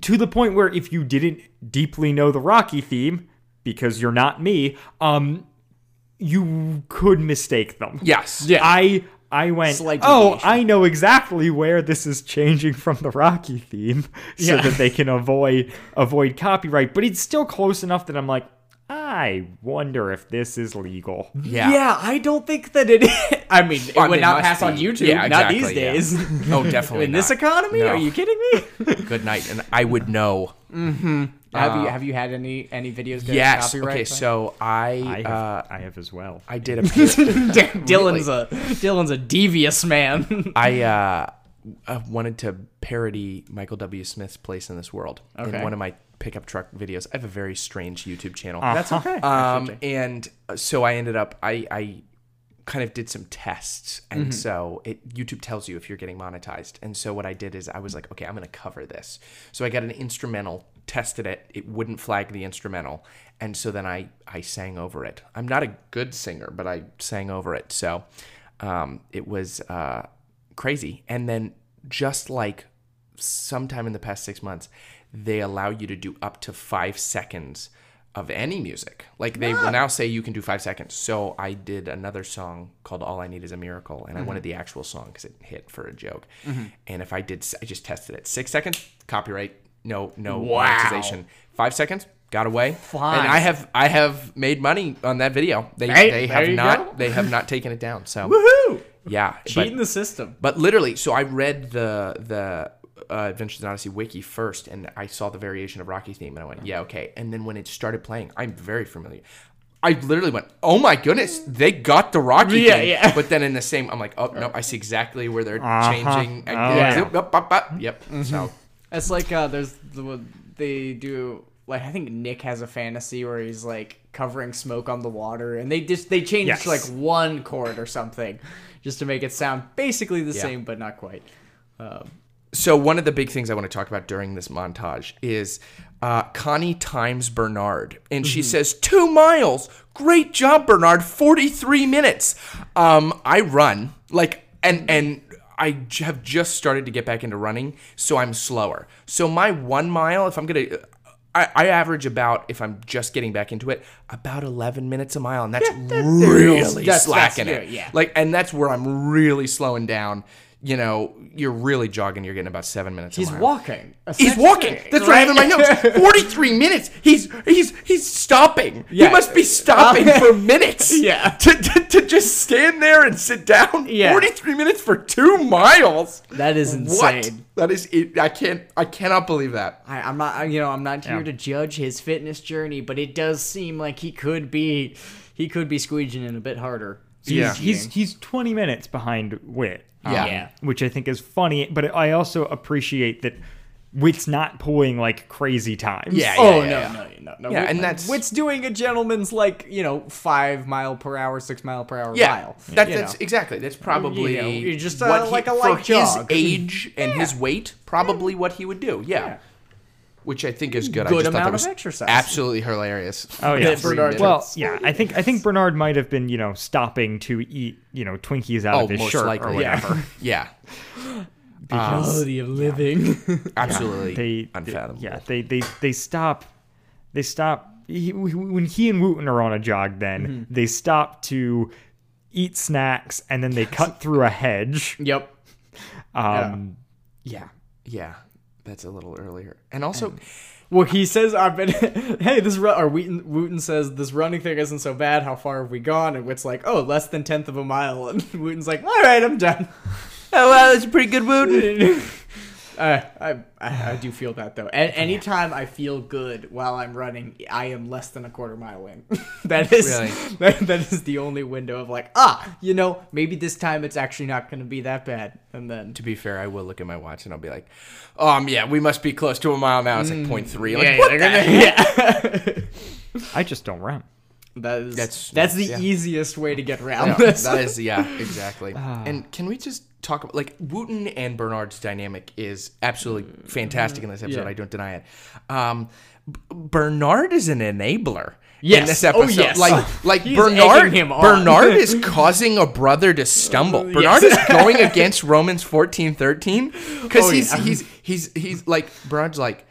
to the point where if you didn't deeply know the Rocky theme because you're not me, um you could mistake them. Yes. Yeah. I I went, Slight oh, deviation. I know exactly where this is changing from the Rocky theme, so Yeah. that they can avoid avoid copyright. But it's still close enough that I'm like, I wonder if this is legal. Yeah. Yeah, I don't think that it. I mean, it Well, would they not must pass on. YouTube. Yeah, not exactly, these yeah. days. Oh, definitely In this economy, No. are you kidding me? Good night, and I would know. have you have you had any any videos? Get Yes. Copyright Okay. So I, I have, uh, I have as well. I did a. Dylan's a Dylan's a devious man. I uh, uh, wanted to parody Michael W. Smith's place in this world Okay. in one of my pickup truck videos. I have a very strange YouTube channel. That's okay. Um, and uh, so I ended up, I, I kind of did some tests. And so it, YouTube tells you if you're getting monetized. And so what I did is I was like, okay, I'm going to cover this. So I got an instrumental, tested it. It wouldn't flag the instrumental. And so then I, I sang over it. I'm not a good singer, but I sang over it. So um, it was uh, crazy. And then just like sometime in the past six months, they allow you to do up to five seconds of any music. Like they will ah. now say you can do five seconds. So I did another song called "All I Need Is a Miracle," and I wanted mm-hmm. the actual song because it hit for a joke. Mm-hmm. And if I did, I just tested it. Six seconds, copyright, no, no monetization. Five seconds, got away. Fine. And I have, I have made money on that video. They, Hey, they have not, go. they have not taken it down. So Woohoo! Yeah, but- Cheating the system. but literally, so I read the the uh, Adventures in Odyssey wiki first, and I saw the variation of Rocky theme, and I went, yeah, okay. And then when it started playing, I'm very familiar. I literally went, oh my goodness, they got the Rocky Yeah, yeah. But then in the same, I'm like, oh no, I see exactly where they're Uh-huh. changing. Oh, yeah. Yep, yep, yep, yep. Yep. So It's like uh, there's the they do like I think Nick has a fantasy where he's like covering smoke on the water, and they just they change Yes. like one chord or something, just to make it sound basically the Yeah. same but not quite. So one of the big things I want to talk about during this montage is uh, Connie times Bernard, and she says two miles. Great job, Bernard. Forty-three minutes. Um, I run like and and I have just started to get back into running, so I'm slower. So my one mile, if I'm gonna. I, I average about, if I'm just getting back into it, about 11 minutes a mile, and that's really that's- that's slacking good, it. yeah. Like, and that's where I'm really slowing down. You know, you're really jogging. You're getting about seven minutes. He's a mile. walking. He's walking. That's what I have in my notes. Forty-three minutes. He's he's he's stopping. Yeah. He must be stopping uh, for minutes. Yeah. To, to, to just stand there and sit down. Yeah. Forty-three minutes for two miles. That is insane. What? That is. It, I can't. I cannot believe that. I, I'm not, you know, I'm not here Yeah. to judge his fitness journey, but it does seem like he could be, he could be squeeging in a bit harder. Yeah. He's he's 20 minutes behind Whit. Um, Yeah. Yeah. Which I think is funny, but I also appreciate that Whit's not pulling like crazy times. Yeah. Oh yeah, no, yeah. no, no, no. Yeah, Whit- and that's- Whit's doing a gentleman's like you know five mile per hour, six mile per hour Yeah, mile. that, that's know. exactly. That's probably You know, you're just, uh, what he- like a for light his age and his weight. Probably what he would do. Yeah. Yeah. Which I think is good. I Good just thought that amount of exercise. Absolutely hilarious. Oh yeah. Bernard well, yeah. I think I think Bernard might have been you know stopping to eat you know Twinkies out Oh, of his most shirt likely. or whatever. Yeah. The quality of living. Absolutely They unfathomable. yeah. They they they stop. They stop he, when he and Wooten are on a jog. Then Mm-hmm. they stop to eat snacks and then they cut through a hedge. yep. Um, yeah. Yeah, that's a little earlier. And also, Well, he says, "I've been." hey, this ru- or Wooten, Wooten says this running thing isn't so bad. How far have we gone? And Whit's like, "Oh, less than tenth of a mile." And Wooten's like, "All right, I'm done." oh wow, that's a pretty good mood. Uh, I, I I do feel that though. A- anytime I feel good while I'm running, I am less than a quarter mile in. that is Really? that, that is the only window of like, ah, you know, maybe this time it's actually not going to be that bad. And then to be fair, I will look at my watch and I'll be like, um, yeah, we must be close to a mile now. It's like point three. Like, yeah, what they're the gonna, yeah. I just don't run. That is That's- that's the yeah. easiest way to get around Yeah, this. that is yeah, exactly. and can we just talk about like Wooten and Bernard's dynamic is absolutely fantastic in this episode. Yeah. I don't deny it. Um, Bernard is an enabler. In Yes. this Oh, episode, yes. like like He's Bernard. Bernard is causing a brother to stumble. Bernard is going against Romans fourteen thirteen because Oh, he's he's he's he's like Bernard's like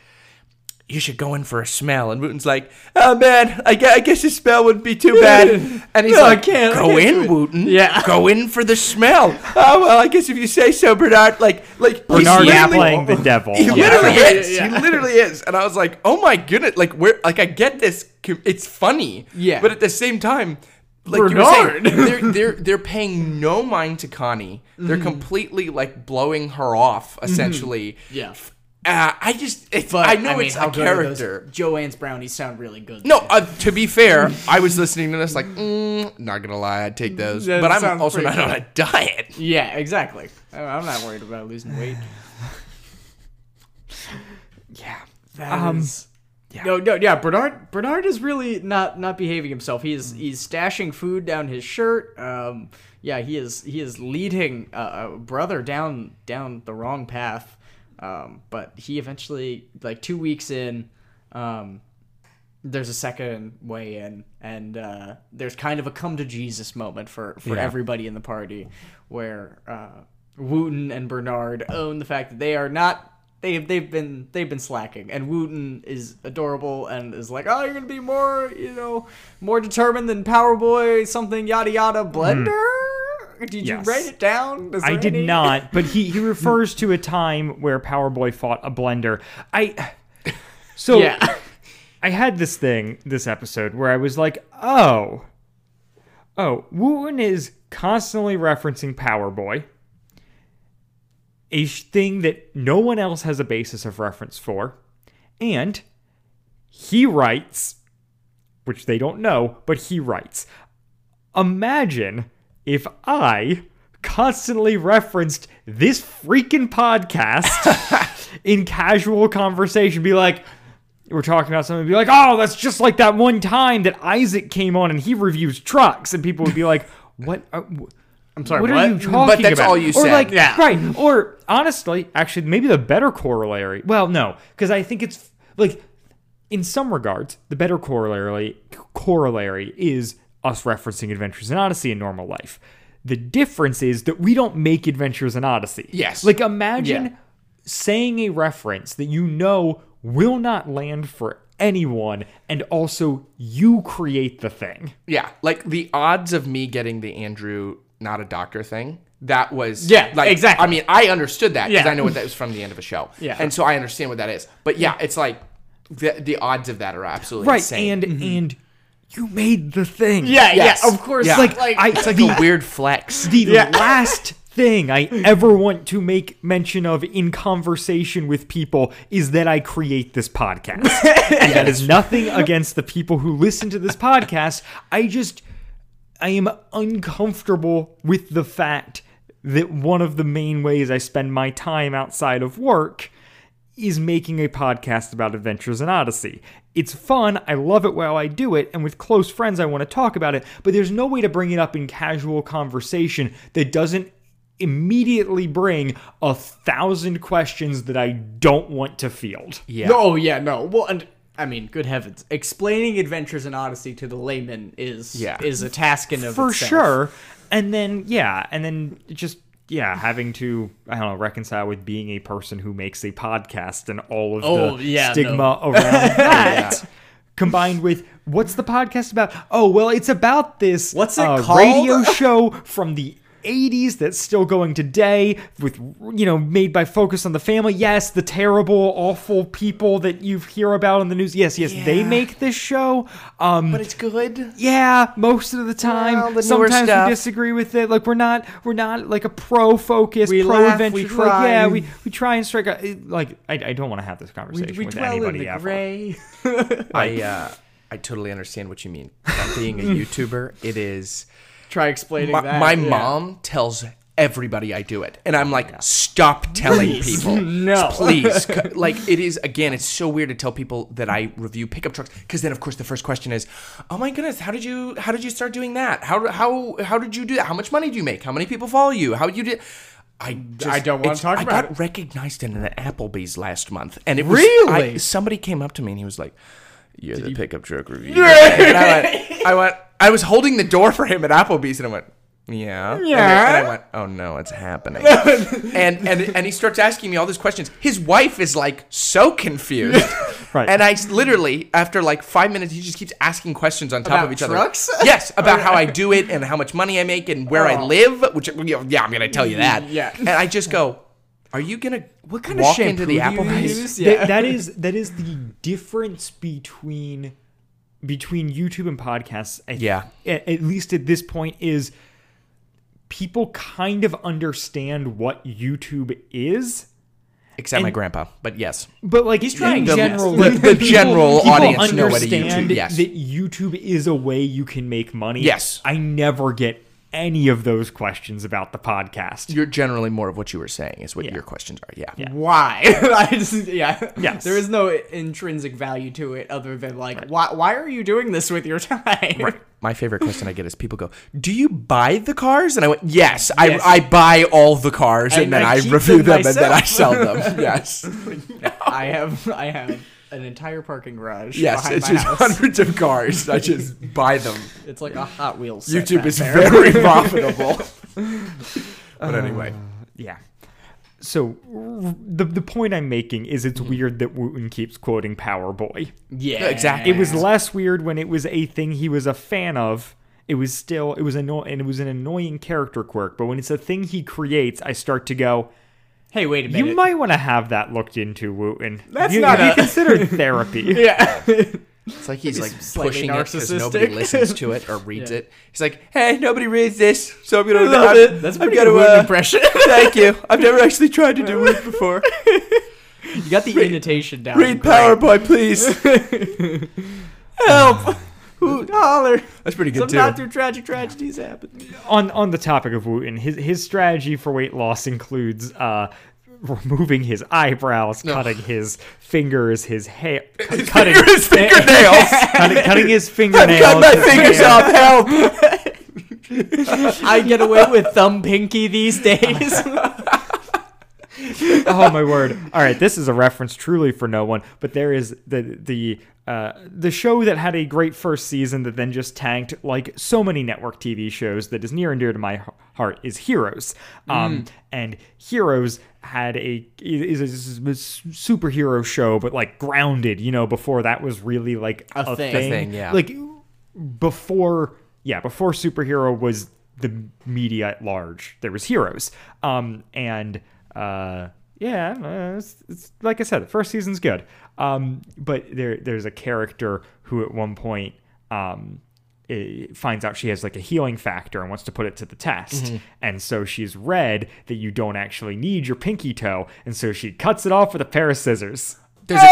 you should go in for a smell. And Wooten's like, oh man, I guess, I guess a smell would be too bad. And he's No, I like, can't, I go can't in. Wooten. Yeah. Go in for the smell. oh, well, I guess if you say so, Bernard. Like, like Bernard he's is playing the devil. He on literally that. is. Yeah. He literally is. And I was like, oh my goodness. Like, where, like, I get this. It's funny. Yeah. But at the same time, like you were saying, Bernard. they're, they're, they're paying no mind to Connie. They're mm-hmm. completely, like, blowing her off, mm-hmm. essentially. Yeah. Uh, I just, it's, But I know mean, it's a good are those- character. Joanne's brownies sound really good. No, uh, to be fair, I was listening to this like, mm, not gonna lie, I'd take those, That but I'm sounds also pretty not on a diet. Yeah, exactly. I- I'm not worried about losing weight. Yeah. That Um, is- No, no, yeah. Bernard, Bernard is really not not behaving himself. He's Mm. he's stashing food down his shirt. Um, yeah, he is he is leading uh, a brother down down the wrong path. Um, but he eventually, like two weeks in, um, there's a second way in, and uh, there's kind of a come to Jesus moment for for Yeah. everybody in the party, where uh, Wooten and Bernard own the fact that they are not they've they've been they've been slacking, and Wooten is adorable and is like, oh, you're gonna be more you know more determined than Power Boy something yada yada blender. Did. Yes. you write it down? I did any- not, but he, he refers to a time where Power Boy fought a blender. I so Yeah. I had this thing this episode where I was like, oh, oh, Wooten is constantly referencing Power Boy, a sh- thing that no one else has a basis of reference for, and he writes, which they don't know, but he writes. Imagine if I constantly referenced this freaking podcast in casual conversation, be like, we're talking about something, be like, "Oh, that's just like that one time that Isaac came on and he reviews trucks," and people would be like, "What?" Uh, are, I'm sorry, What, are what? you But talking that's about? all you or said. Like, Yeah. Right. Or honestly, actually, maybe the better corollary. Well, no, because I think it's like in some regards, the better corollary corollary is us referencing Adventures in Odyssey in normal life. The difference is that we don't make Adventures in Odyssey. Yes. Like imagine Yeah. saying a reference that you know will not land for anyone and also you create the thing. Yeah, like the odds of me getting the Andrew not a doctor thing. That was Yeah, like, exactly. I mean, I understood that because Yeah. I know what that was from the end of a show. Yeah. and so I understand what that is. But yeah, it's like the, the odds of that are absolutely Right. insane. And mm-hmm. and you made the thing. Yeah, Yes. yeah, of course. Yeah. Like, Like, like I it's like the, a weird flex. the last thing I ever want to make mention of in conversation with people is that I create this podcast. and that is nothing against the people who listen to this podcast. I just I am uncomfortable with the fact that one of the main ways I spend my time outside of work is making a podcast about Adventures in Odyssey. It's fun. I love it while I do it, and with close friends, I want to talk about it. But there's no way to bring it up in casual conversation that doesn't immediately bring a thousand questions that I don't want to field. Yeah. No, oh, yeah, no. Well, and I mean, good heavens, explaining Adventures in Odyssey to the layman is Yeah. is a task in of for itself. sure. And then yeah, and then just yeah, having to I don't know reconcile with being a person who makes a podcast and all of Oh, the yeah, stigma around that. Combined with what's the podcast about? Oh well, it's about this What's it uh, called? radio show from the 80s that's still going today with you know made by focus on the family yes the terrible awful people that you hear about in the news yes yes they make this show um but it's good. yeah, most of the time. Well, the Sometimes we disagree with it. Like we're not we're not like a pro focus, pro laugh, adventure. we Like, cry. yeah, we we try and strike a like. I, I don't want to have this conversation we with dwell in anybody the ever. gray. I uh, I totally understand what you mean. About being a YouTuber, it is. Try explaining My, that. my yeah. mom tells everybody I do it, and I'm like, stop telling people. No. please. Like it is again. It's so weird to tell people that I review pickup trucks because then, of course, the first question is, "Oh my goodness, how did you how did you start doing that? How how how did you do that? How much money do you make? How many people follow you? How did you did?" I just, I don't wanna talk I about it. I got recognized in an Applebee's last month, and it was Really? I- somebody came up to me and he was like, "You're the pickup truck reviewer." and I went, I went, I was holding the door for him at Applebee's, and I went, "Yeah, yeah." And I went, "Oh no, it's happening." and and and he starts asking me all these questions. His wife is like so confused. Right. And I literally, after like five minutes, he just keeps asking questions on top About of each trucks? other. Yes, about how I do it and how much money I make and where I Oh. live. Which you know, yeah, I'm gonna tell you that. Yeah. And I just go, "Are you gonna What kind of walk shampoo into the do you Applebee's?" use? Th- Yeah. that is that is the difference between between YouTube and podcasts. I- Yeah. At, at least at this point is people kind of understand what YouTube is. Except my grandpa, but yes. But like he's trying in to- general, The- like, the general audience know what a understand YouTube- yes. that YouTube is a way you can make money. Yes. I never get any of those questions about the podcast. You're generally more of what you were saying is what Yeah. your questions are. Yeah. Yeah. Why? I just, yeah. Yes. There is no intrinsic value to it other than like, why? Why are you doing this with your time? Right. My favorite question I get is people go, "Do you buy the cars?" And I went, "Yes, I, Yes. I buy all the cars and, And then I I, review them them, and then I sell them." yes, I have, I have an entire parking garage yes, behind it's my just house. hundreds of cars. I just buy them. It's like a Hot Wheels. YouTube is there. very profitable. but anyway, Yeah. So the the point I'm making is Mm-hmm. it's weird that Wooten keeps quoting Power Boy. Yeah, exactly. It was less weird when it was a thing he was a fan of. It was still it was anno- and it was an annoying character quirk. But when it's a thing he creates, I start to go. Hey, wait a minute. You might want to have that looked into, Wooten. That's you, not you a- considered therapy. Yeah. it's like he's like slightly pushing it because nobody listens to it or reads it. He's like, "Hey, nobody reads this, so I'm gonna love I'm- it. That's a I've pretty gotta, good Wooten uh, impression. Thank you. I've never actually tried to do it before. you got the intonation down. Read great. PowerPoint, please. Help! Who holler? That's pretty Some good too. not too tragic tragedies happen. on on the topic of Wooten, his his strategy for weight loss includes uh, removing his eyebrows, cutting his fingers, his hair, cutting his fingernails. cutting, cutting his fingernails. Cut my fingers hair. off. Help! I get away with thumb pinky these days. oh my word! All right, this is a reference truly for no one, but there is the the uh, the show that had a great first season that then just tanked, like so many network TV shows that is near and dear to my heart, is Heroes. Um, and Heroes had a is a, is a superhero show, but like grounded. You know, before that was really like A a, thing. thing. A thing, yeah. Like before yeah before superhero was the media at large there was heroes um and uh yeah uh, it's, it's like i said the first season's good um but there there's a character who at one point um finds out she has like a healing factor and wants to put it to the test and so she's read that you don't actually need your pinky toe and so she cuts it off with a pair of scissors Does it?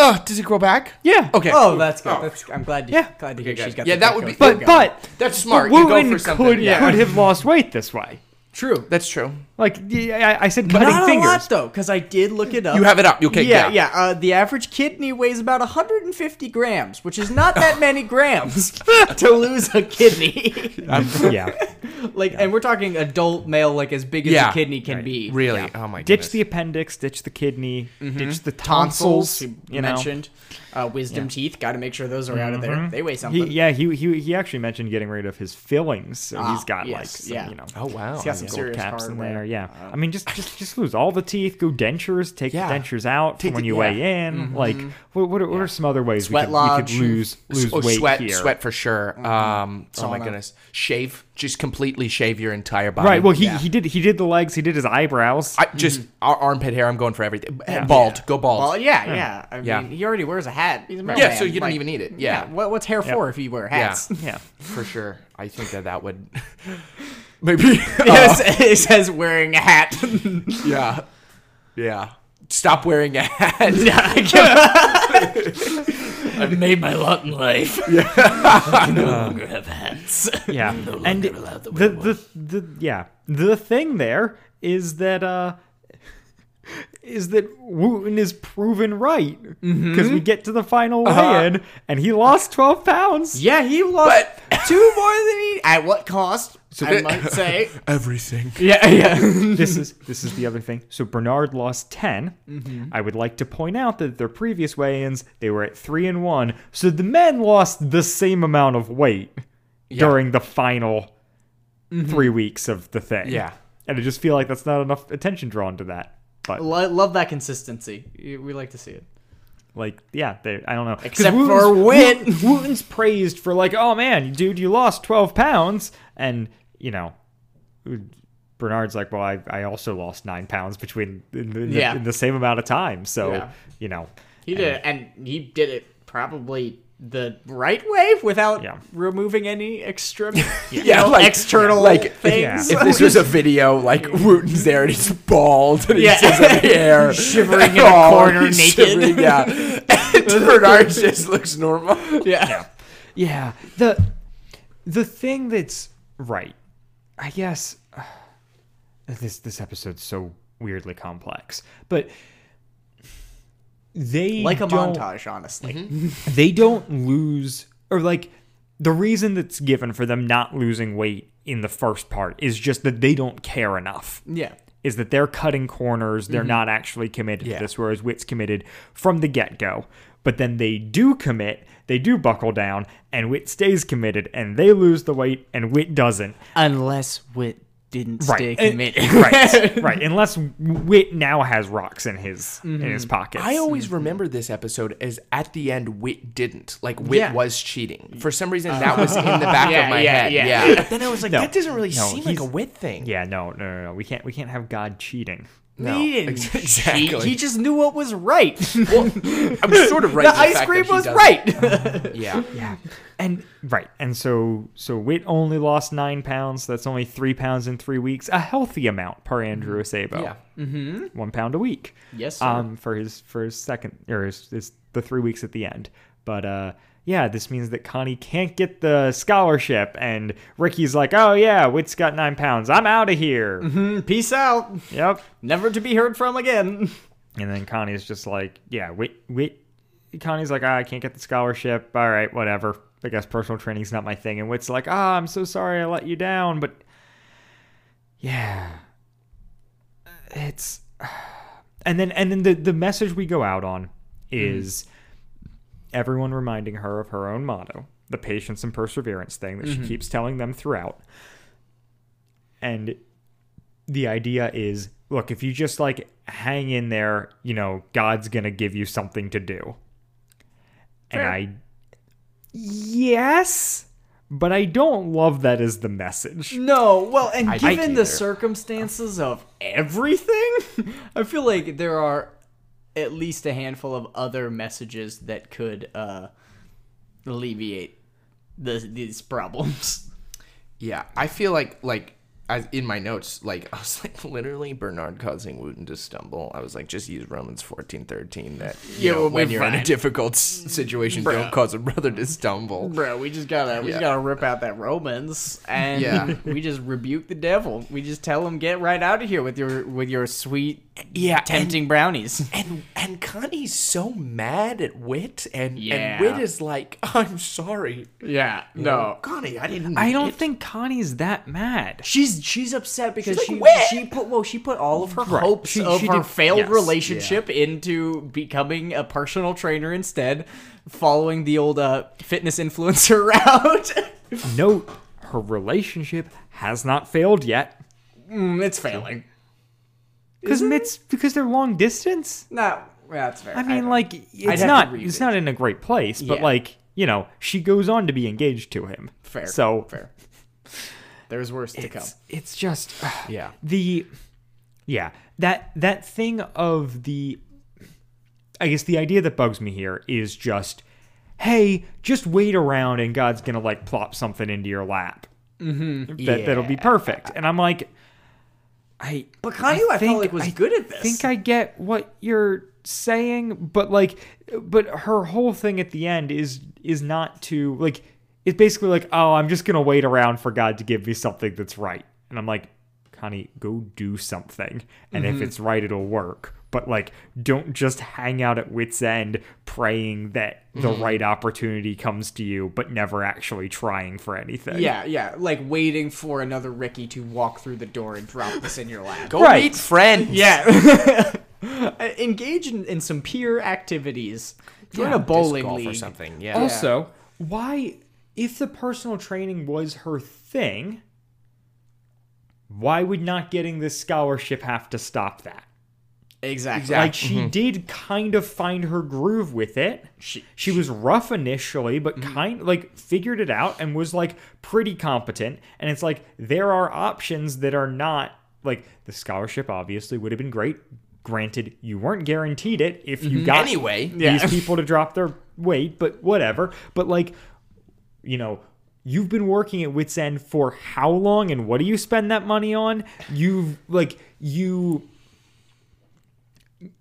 Uh, does it grow back? yeah Okay. oh, that's good. Oh. That's, I'm glad. To, Yeah. glad to hear Okay, she's good. got. Yeah, the that would be- but but That's smart. But You go Wooten could, yeah. could have lost weight this way. true. That's true. Like yeah, I, I said, cutting Not fingers. a lot though, because I did look it up. You have it up. Okay. yeah, Yeah. yeah. Uh, the average kidney weighs about 150 grams, which is not that many grams to lose a kidney. yeah, like, and we're talking adult male, like as big as Yeah. a kidney can be. Really? Oh my god. ditch goodness. the appendix, ditch the kidney, ditch the Tonsils, tonsils. you, you mentioned. Uh, wisdom teeth, got to make sure those are out of there. They weigh he, something. yeah, he, he he actually mentioned getting rid of his fillings, so Ah, he's got yes, like some, yeah. you know, Oh wow. He's got some gold caps in there. Yeah, I mean, just just just lose all the teeth, go dentures, take Yeah. the dentures out Take when the- you yeah. weigh in. Mm-hmm. Like, what what, are, what are some other ways Sweat we, could, we could lose lose oh, weight sweat, here? sweat for sure. Mm-hmm. Um, oh my Sauna. goodness, shave, just completely shave your entire body. Right. Well, he, Yeah. he did he did the legs, he did his eyebrows. I just mm-hmm. ar- armpit hair. I'm going for everything. Bald, go bald. Well, yeah, yeah. I mean, Yeah. he already wears a hat. He's a yeah, so you don't even need it. Yeah, What, what's hair for if you wear hats? yeah. for sure. I think that that would maybe. Yes, it says wearing a hat. yeah, yeah. Stop wearing a hat. I've made my lot in life. Yeah. I no longer have hats. Yeah, and the, the the yeah the thing there is that uh is that Wooten is proven right mm-hmm. because we get to the final uh-huh. weigh-in and he lost twelve pounds. Yeah, he lost two more than he. At what cost? I might say. Everything. Yeah, yeah. this is this is the other thing. So Bernard lost 10 mm-hmm. I would like to point out that their previous weigh-ins they were at three and one, so the men lost the same amount of weight during the final mm-hmm. three weeks of the thing. Yeah. and I just feel like that's not enough attention drawn to that. But Lo- love that consistency. We like to see it. like, yeah, they, I don't know. Except for Whit. Wooten- Wooten's praised for like, oh man, dude, you lost twelve pounds, and you know. Bernard's like, well, I, I also lost nine pounds between in the, in the- in the same amount of time. So, Yeah. you know, He did it, and he did it probably the right way without Yeah. removing any extreme, you Yeah, know, like- external like, things. yeah. If this was a video, like Wooten's there and he's bald and Yeah. he has a hair Shivering in a Oh, corner he's naked. shivering, yeah, and Bernard just looks normal. yeah. Yeah, the the thing that's right, I guess. this this episode's so weirdly complex, but they like a don't- montage, honestly. Mm-hmm. They don't lose, or like the reason that's given for them not losing weight in the first part is just that they don't care enough. Yeah. is that they're cutting corners. They're mm-hmm. not actually committed Yeah. to this, whereas Whit's committed from the get go. But then they do commit, they do buckle down, and Whit stays committed, and they lose the weight, and Whit doesn't. Unless Whit didn't stay And- committed. right, right. Unless Whit now has rocks in his in his mm-hmm. pockets. I always remember this episode as at the end, Whit didn't. Like, Whit Yeah. was cheating. For some reason, uh, that was in the back Yeah, of my yeah, head. yeah. Yeah. But then I was like, No. that doesn't really No, seem like a Whit thing. yeah, no, no, no, no. We can't we can't have God cheating. No, he didn't ex- cheat. exactly. He just knew what was right. I'm sort of right. the in ice fact cream that was doesn't. right. Yeah. Yeah. And right, and so so Whit only lost nine pounds. That's only three pounds in three weeks. A healthy amount per Andrew Acebo. Yeah. Mm-hmm. one pound a week. Yes, sir. Um, for his for his second or his, his the three weeks at the end. But uh, yeah, this means that Connie can't get the scholarship. And Ricky's like, oh, yeah, Whit's got nine pounds. I'm out of here. Peace out. Yep. Never to be heard from again. And then Connie's just like, yeah, wait, wait. Connie's like, ah, I can't get the scholarship. All right, whatever. I guess personal training's not my thing. And Whit's like, ah, I'm so sorry I let you down. But yeah, it's. And then and then the the message we go out on is everyone reminding her of her own motto, the patience and perseverance thing that she mm-hmm. keeps telling them throughout. And the idea is look, if you just like hang in there, you know, God's going to give you something to do. And I yes, but I don't love that as the message. No, well, and I given the circumstances of everything, I feel like there are at least a handful of other messages that could uh, alleviate the, these problems. Yeah, I feel like like I, in my notes, like I was like literally Bernard causing Wooten to stumble. I was like, just use Romans fourteen thirteen. That you Yeah, know, when you're in a difficult situation, don't cause a brother to stumble. Bro, we just gotta we just gotta rip out that Romans and Yeah. we just rebuke the devil. We just tell him get right out of here with your with your sweet Yeah, tempting brownies. And and Connie's so mad at Whit, and Yeah. and Whit is like, I'm sorry. Yeah, You no. know, Connie, I didn't. I don't it- think Connie's that mad. She's she's upset because She's she like, "Where?" she put well she put all of her Right. hopes She- of she her did- failed yes. relationship into becoming a personal trainer instead, following the old uh, fitness influencer route. Note her relationship has not failed yet. Mm, it's failing. Because it's because they're long distance. No, that's fair. I mean, like it's have to not it's it. not in a great place, but Yeah. like you know, she goes on to be engaged to him. fair. So fair. There's worse to come. it's, just Yeah. the yeah that that thing of the I guess the idea that bugs me here is just hey, just wait around and God's gonna like plop something into your lap. Mm-hmm. That that'll be perfect. And I'm like, I But Caillou, I, felt think- like was I good at this. think I get what you're saying, but like, but her whole thing at the end is is not to like. It's basically like, oh, I'm just gonna wait around for God to give me something that's right, and I'm like, Connie, go do something, and Mm-hmm. if it's right, it'll work. But like, don't just hang out at Whit's End praying that the Mm-hmm. right opportunity comes to you, but never actually trying for anything. Yeah, yeah, like waiting for another Ricky to walk through the door and drop this in your lap. Go Right. meet friends. Yeah. Engage in, in some peer activities. Join a Disc bowling golf league. or something. Yeah. Also, why, if the personal training was her thing, why would not getting this scholarship have to stop that? Exactly. Like she mm-hmm. did kind of find her groove with it. She- She was rough initially, but mm-hmm. kind like figured it out and was like pretty competent. And it's like there are options that are not like the scholarship obviously would have been great. Granted, you weren't guaranteed it if you mm-hmm. got Anyway. these people to drop their weight, but whatever. But like, you know, you've been working at Whit's End for how long and what do you spend that money on? You've like you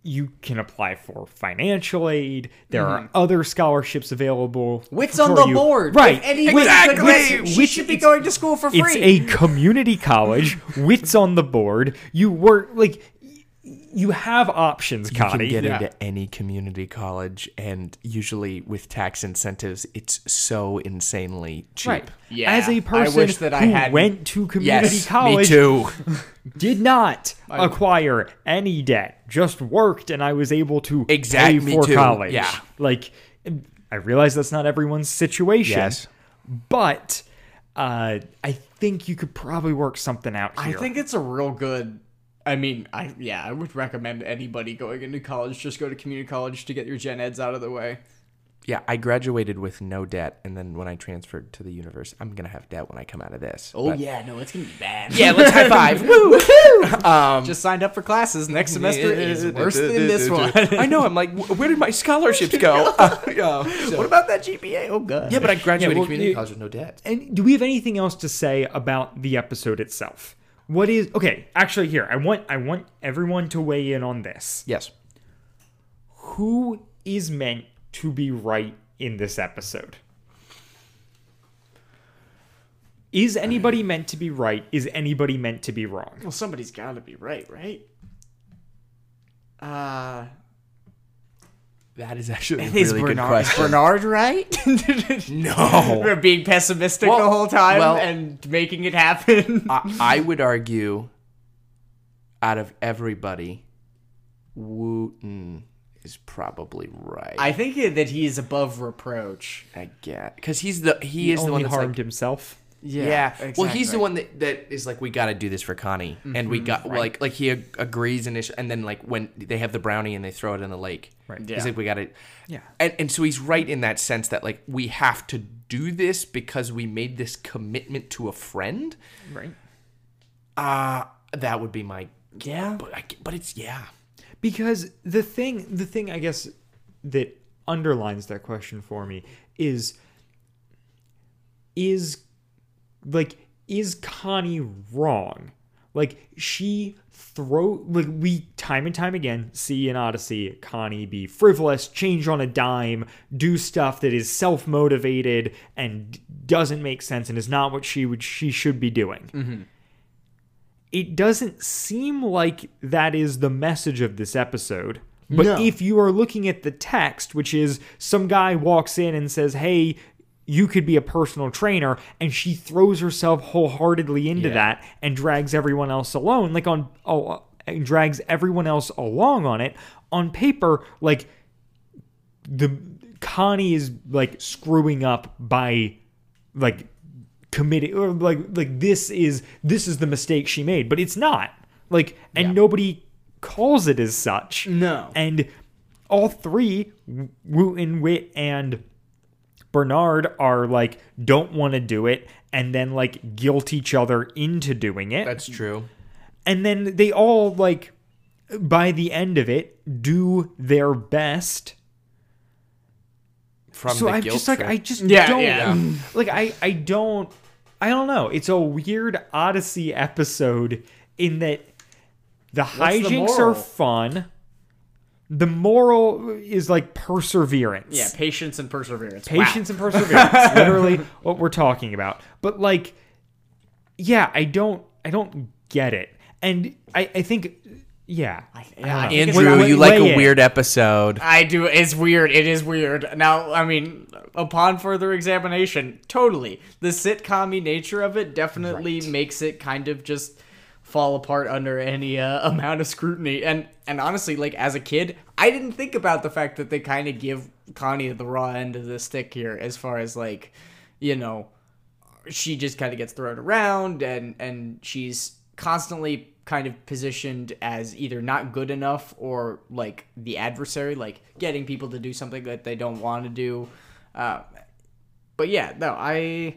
you can apply for financial aid. There are mm-hmm. other scholarships available. Wits on the you. board. right? Any Wits- Wits could Wits- win, she Wits- should be going to school for free. It's a community college. Wits on the board. You work like you have options, You Connie. can get Yeah. into any community college, and usually with tax incentives, it's so insanely cheap. Right. Yeah, As a person I wish that I who hadn't- went to community Yes, college, me too. did not acquire any debt, just worked, and I was able to Exact- pay me for too, college. yeah. Like, I realize that's not everyone's situation. Yes. But uh, I think you could probably work something out I think it's a real good. I mean, I yeah, I would recommend anybody going into college just go to community college to get your gen eds out of the way. Yeah, I graduated with no debt, and then when I transferred to the university, I'm gonna have debt when I come out of this. Oh but- yeah, no, it's gonna be bad. yeah. Let's high five. Woo! Um, just signed up for classes. Next semester is worse than this one. I know. I'm like, where did my scholarships go? Uh, yeah, so- what about that GPA? Oh god. yeah, but I graduated well, community you- college with no debt. And do we have anything else to say about the episode itself? What is okay? Actually, here I want I want everyone to weigh in on this. Yes. Who is meant to be right in this episode. Is anybody meant to be right? Is anybody meant to be wrong? Well, somebody's got to be right, right? Uh, That is actually a is really good Bernard, question. Bernard right? No. We're being pessimistic Well, the whole time well- and making it happen. I, I would argue, out of everybody, Wooten is probably right. I think that he is above reproach. I get because he's the he, He is the one that's harmed like, himself. Yeah. yeah Well, he's the one that, that is like, we got to do this for Connie, and we got like like he ag- agrees initially, and then like when they have the brownie and they throw it in the lake, right? Yeah. He's like, we got to, Yeah. and and so he's right in that sense that like we have to do this because we made this commitment to a friend. Right. Uh that would be my Yeah. but I, but it's yeah. because the thing the thing i guess that underlines that question for me is is like is connie wrong like she throw like we time and time again see in odyssey connie be frivolous change on a dime do stuff that is self-motivated and doesn't make sense and is not what she would she should be doing mm-hmm. it doesn't seem like that is the message of this episode. But No. if you are looking at the text, which is some guy walks in and says, Hey, you could be a personal trainer, and she throws herself wholeheartedly into that and drags everyone else alone, like on, oh, uh, and drags everyone else along on it. On paper, like the Connie is like screwing up by like committing or like like this is this is the mistake she made but it's not like and nobody calls it as such No. and all three wooten whit and bernard are like don't want to do it and then like guilt each other into doing it That's true. and then they all like by the end of it do their best From so the i'm guilt just like trip. i just Yeah, don't yeah. Mm. like i i don't i don't know it's a weird odyssey episode in that the the hijinks are fun the moral is like perseverance Yeah, patience and perseverance. patience and perseverance literally what we're talking about but like yeah i don't i don't get it and i i think yeah, yeah. I think it's Andrew, you like weigh a in. weird episode. I do. It's weird. It is weird. Now, I mean, upon further examination, totally. The sitcom nature of it definitely makes it kind of just fall apart under any uh, amount of scrutiny. And and honestly, like as a kid, I didn't think about the fact that they kind of give Connie the raw end of the stick here, as far as like, you know, she just kind of gets thrown around and and she's constantly kind of positioned as either not good enough or like the adversary like getting people to do something that they don't want to do uh, but yeah no i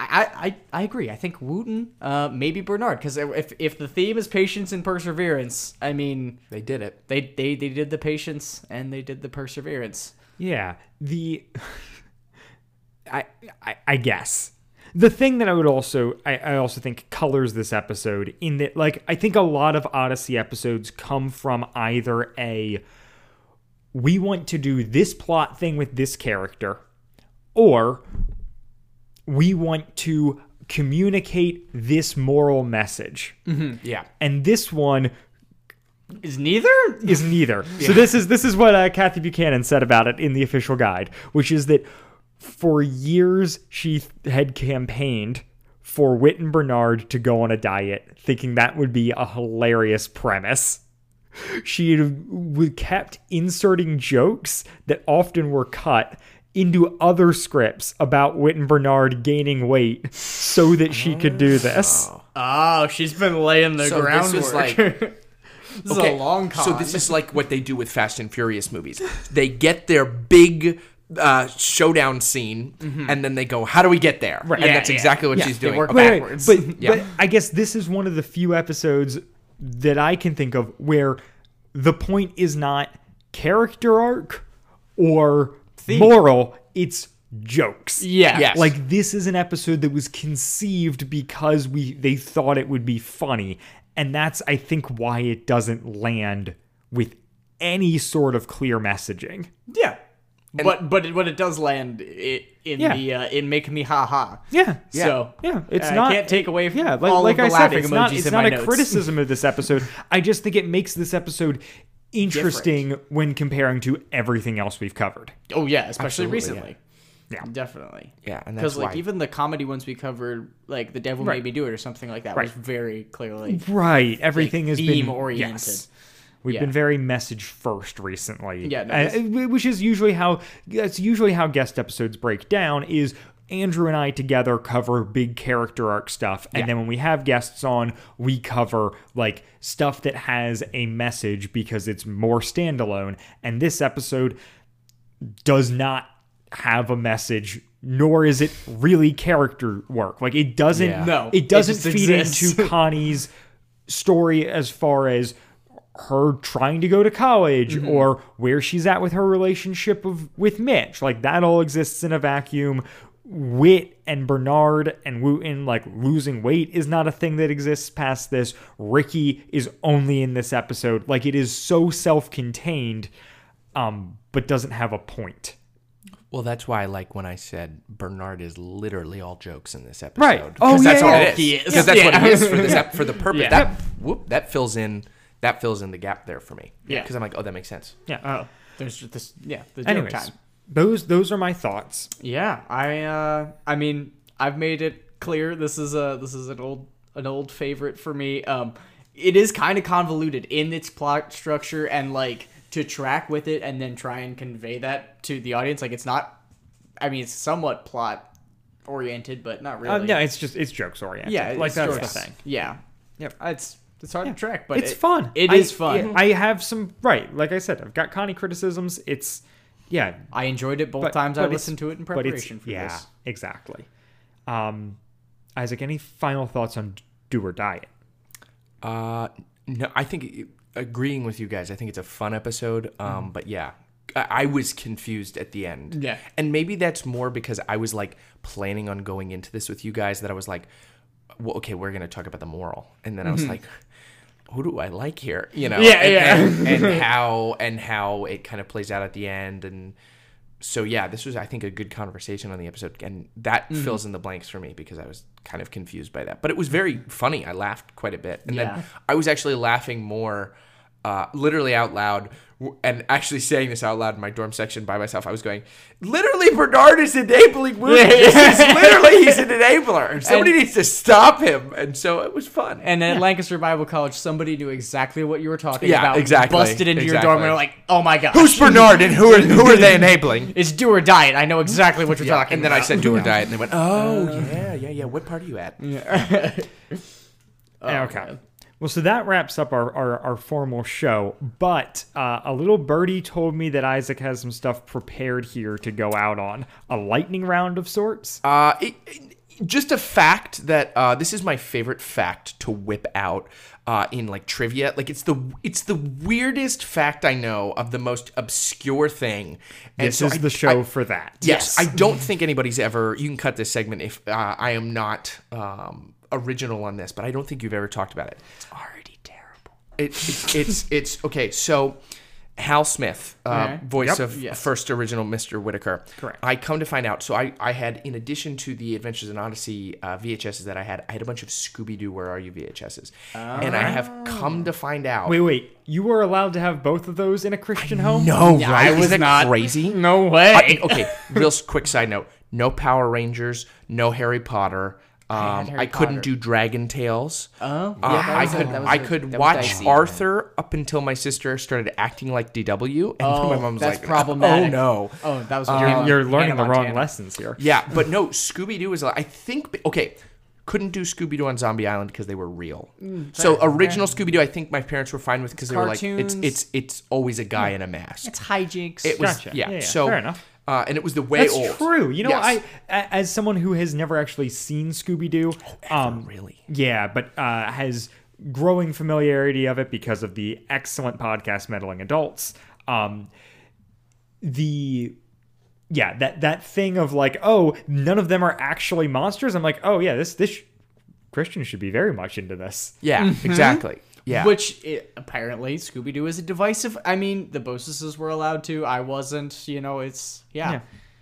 I, I, I agree. I think Wooten, uh, maybe Bernard, because if if the theme is patience and perseverance, I mean, They did it. they, they they did the patience and they did the perseverance. Yeah, the I, I I guess the thing that I would also I, I also think colors this episode in that like I think a lot of Odyssey episodes come from either a we want to do this plot thing with this character or we want to communicate this moral message. Yeah. And this one Is neither? is neither. So this is this is what uh, Kathy Buchanan said about it in the official guide, which is that for years she th- had campaigned for Whit and Bernard to go on a diet, thinking that would be a hilarious premise. She had w- kept inserting jokes that often were cut into other scripts about Whit and Bernard gaining weight so that she could do this. Oh, she's been laying the So this groundwork. was like- this is a long con. So this is like what they do with Fast and Furious movies. They get their big uh, showdown scene, and then they go, "How do we get there?" Right. And Yeah, that's yeah. exactly what Yeah, she's doing. work Okay. backwards. But, Yeah. but I guess this is one of the few episodes that I can think of where the point is not character arc or moral, it's jokes. yeah. Yes. Like this is an episode that was conceived because we they thought it would be funny. And that's I think why it doesn't land with any sort of clear messaging. Yeah. but but it, but it does land i in Yeah. the uh, in make me ha ha. Yeah, So yeah, it's I not. can't take away From Yeah, like, all like of I the said, laughing it's not. emojis It's not my a notes. criticism of this episode. I just think it makes this episode interesting when comparing to everything else we've covered. Oh yeah, especially Absolutely, recently. Yeah. definitely. Yeah, and that's because like why- even the comedy ones we covered, like the devil Right. made me do it or something like that, Right. was very clearly Right, everything has been theme-oriented. Yes. We've Yeah. been very message first recently. Yeah, no, Uh, which is usually how that's usually how guest episodes break down. Is Andrew and I together cover big character arc stuff, and then when we have guests on, we cover like stuff that has a message because it's more standalone. And this episode does not have a message nor is it really character work like it doesn't Yeah. No, it it doesn't just feed exists. into connie's story as far as her trying to go to college Mm-hmm. or where she's at with her relationship of with mitch like that all exists in a vacuum Whit and Bernard and Wooten like losing weight is not a thing that exists past this. Ricky is only in this episode. Like it is so self-contained, um, but doesn't have a point. Well, that's why I like when I said Bernard is literally all jokes in this episode. Right. 'Cause Oh, that's yeah, what yeah. He is. Because that's what he is for this ep- for the purpose. Yeah. That whoop that fills in that fills in the gap there for me. Yeah. Because I'm like, oh, that makes sense. Yeah. Oh, there's just this. Yeah, the joke Anyways, time. Those those are my thoughts. Yeah, I. uh I mean, I've made it clear. This is a this is an old an old favorite for me. Um, it is kind of convoluted in its plot structure and like to track with it and then try and convey that to the audience. Like it's not. I mean, it's somewhat plot oriented, but not really. Uh, no, it's just it's jokes oriented. yeah, like it's that's jokes. the thing. Yeah, Yep. it's it's hard to track, but it's it- fun. It I- is fun. yeah, I have some right. Like I said, I've got Connie criticisms. It's yeah, I enjoyed it both but- times I but it's- listened to it in but preparation for yeah, this. Yeah, exactly. Um, Isaac, any final thoughts on Do or Diet Uh, no, I think agreeing with you guys. I think it's a fun episode. Um, but yeah, I, I was confused at the end. Yeah. and maybe that's more because I was like planning on going into this with you guys. That I was like, well, okay, we're gonna talk about the moral, and then I was like. Who do I like here? You know. Yeah, and, yeah. and, and how and how it kind of plays out at the end, and so yeah, this was I think a good conversation on the episode, and that Mm-hmm. fills in the blanks for me because I was kind of confused by that, but it was very funny. I laughed quite a bit, and Yeah. then I was actually laughing more, uh, literally out loud, and actually saying this out loud in my dorm section by myself. I was going, literally, Bernard is enabling. This is literally he's an enabler, and somebody needs to stop him. And so it was fun. And at Lancaster Bible College, somebody knew exactly what you were talking Yeah, about. exactly, Busted into your dorm and were like, "Oh my god, Who's Bernard and who are who are they enabling? It's do or die. I know exactly what you're Yeah, talking and then. I said do or die, and they went, "Oh uh, yeah, yeah, yeah. What part are you at?" okay. Oh, Well, so that wraps up our, our, our formal show. But uh, a little birdie told me that Isaac has some stuff prepared here to go out on a lightning round of sorts. Uh, it, it- just a fact that uh, this is my favorite fact to whip out uh, in like trivia. Like it's the it's the weirdest fact I know of the most obscure thing. And this so is I- the show I- for that. Yes, I don't think anybody's ever. You can cut this segment if uh, I am not um, original on this, but I don't think you've ever talked about it. It's already terrible. It, it's it's it's okay. So. Hal Smith, uh, voice Yep. of Yes. first original Mr. Whittaker. Correct. I come to find out. So I, I had, in addition to the Adventures in Odyssey uh, VHSs that I had, I had a bunch of Scooby Doo Where Are You VHSs, and I have come to find out. Wait, wait. You were allowed to have both of those in a Christian home? no, Yeah, right? I was not. crazy? no way. I- okay, real quick side note: no Power Rangers, no Harry Potter. Um, Harry I, couldn't Potter. do Dragon Tales. Oh, Uh, yeah, that I could that was I a- could that watch dicey. Arthur up until my sister started acting like DW, and Oh, my mom was that's like, problematic. "Oh no." Oh, that was You're, you're learning Hannah the wrong lessons here. Yeah, but no, Scooby Doo is. I think okay. Couldn't do Scooby Doo on Zombie Island because they were real. so original Scooby Doo, I think my parents were fine with because they were like, it's it's it's always a guy in a mask. It's hijinks. it was Gotcha. yeah, Yeah, yeah, So fair enough. Uh, and it was the way That's old. true. You know, Yes. I a- as someone who has never actually seen Scooby Doo, um, really? yeah, but uh, has growing familiarity of it because of the excellent podcast meddling adults. Um, the yeah that that thing of like oh none of them are actually monsters. I'm like oh yeah this this Christian should be very much into this. Yeah, exactly. Yeah. Which it, apparently Scooby Doo is a divisive. I mean, the Bosuses were allowed to. I wasn't. You know, it's yeah, Yeah.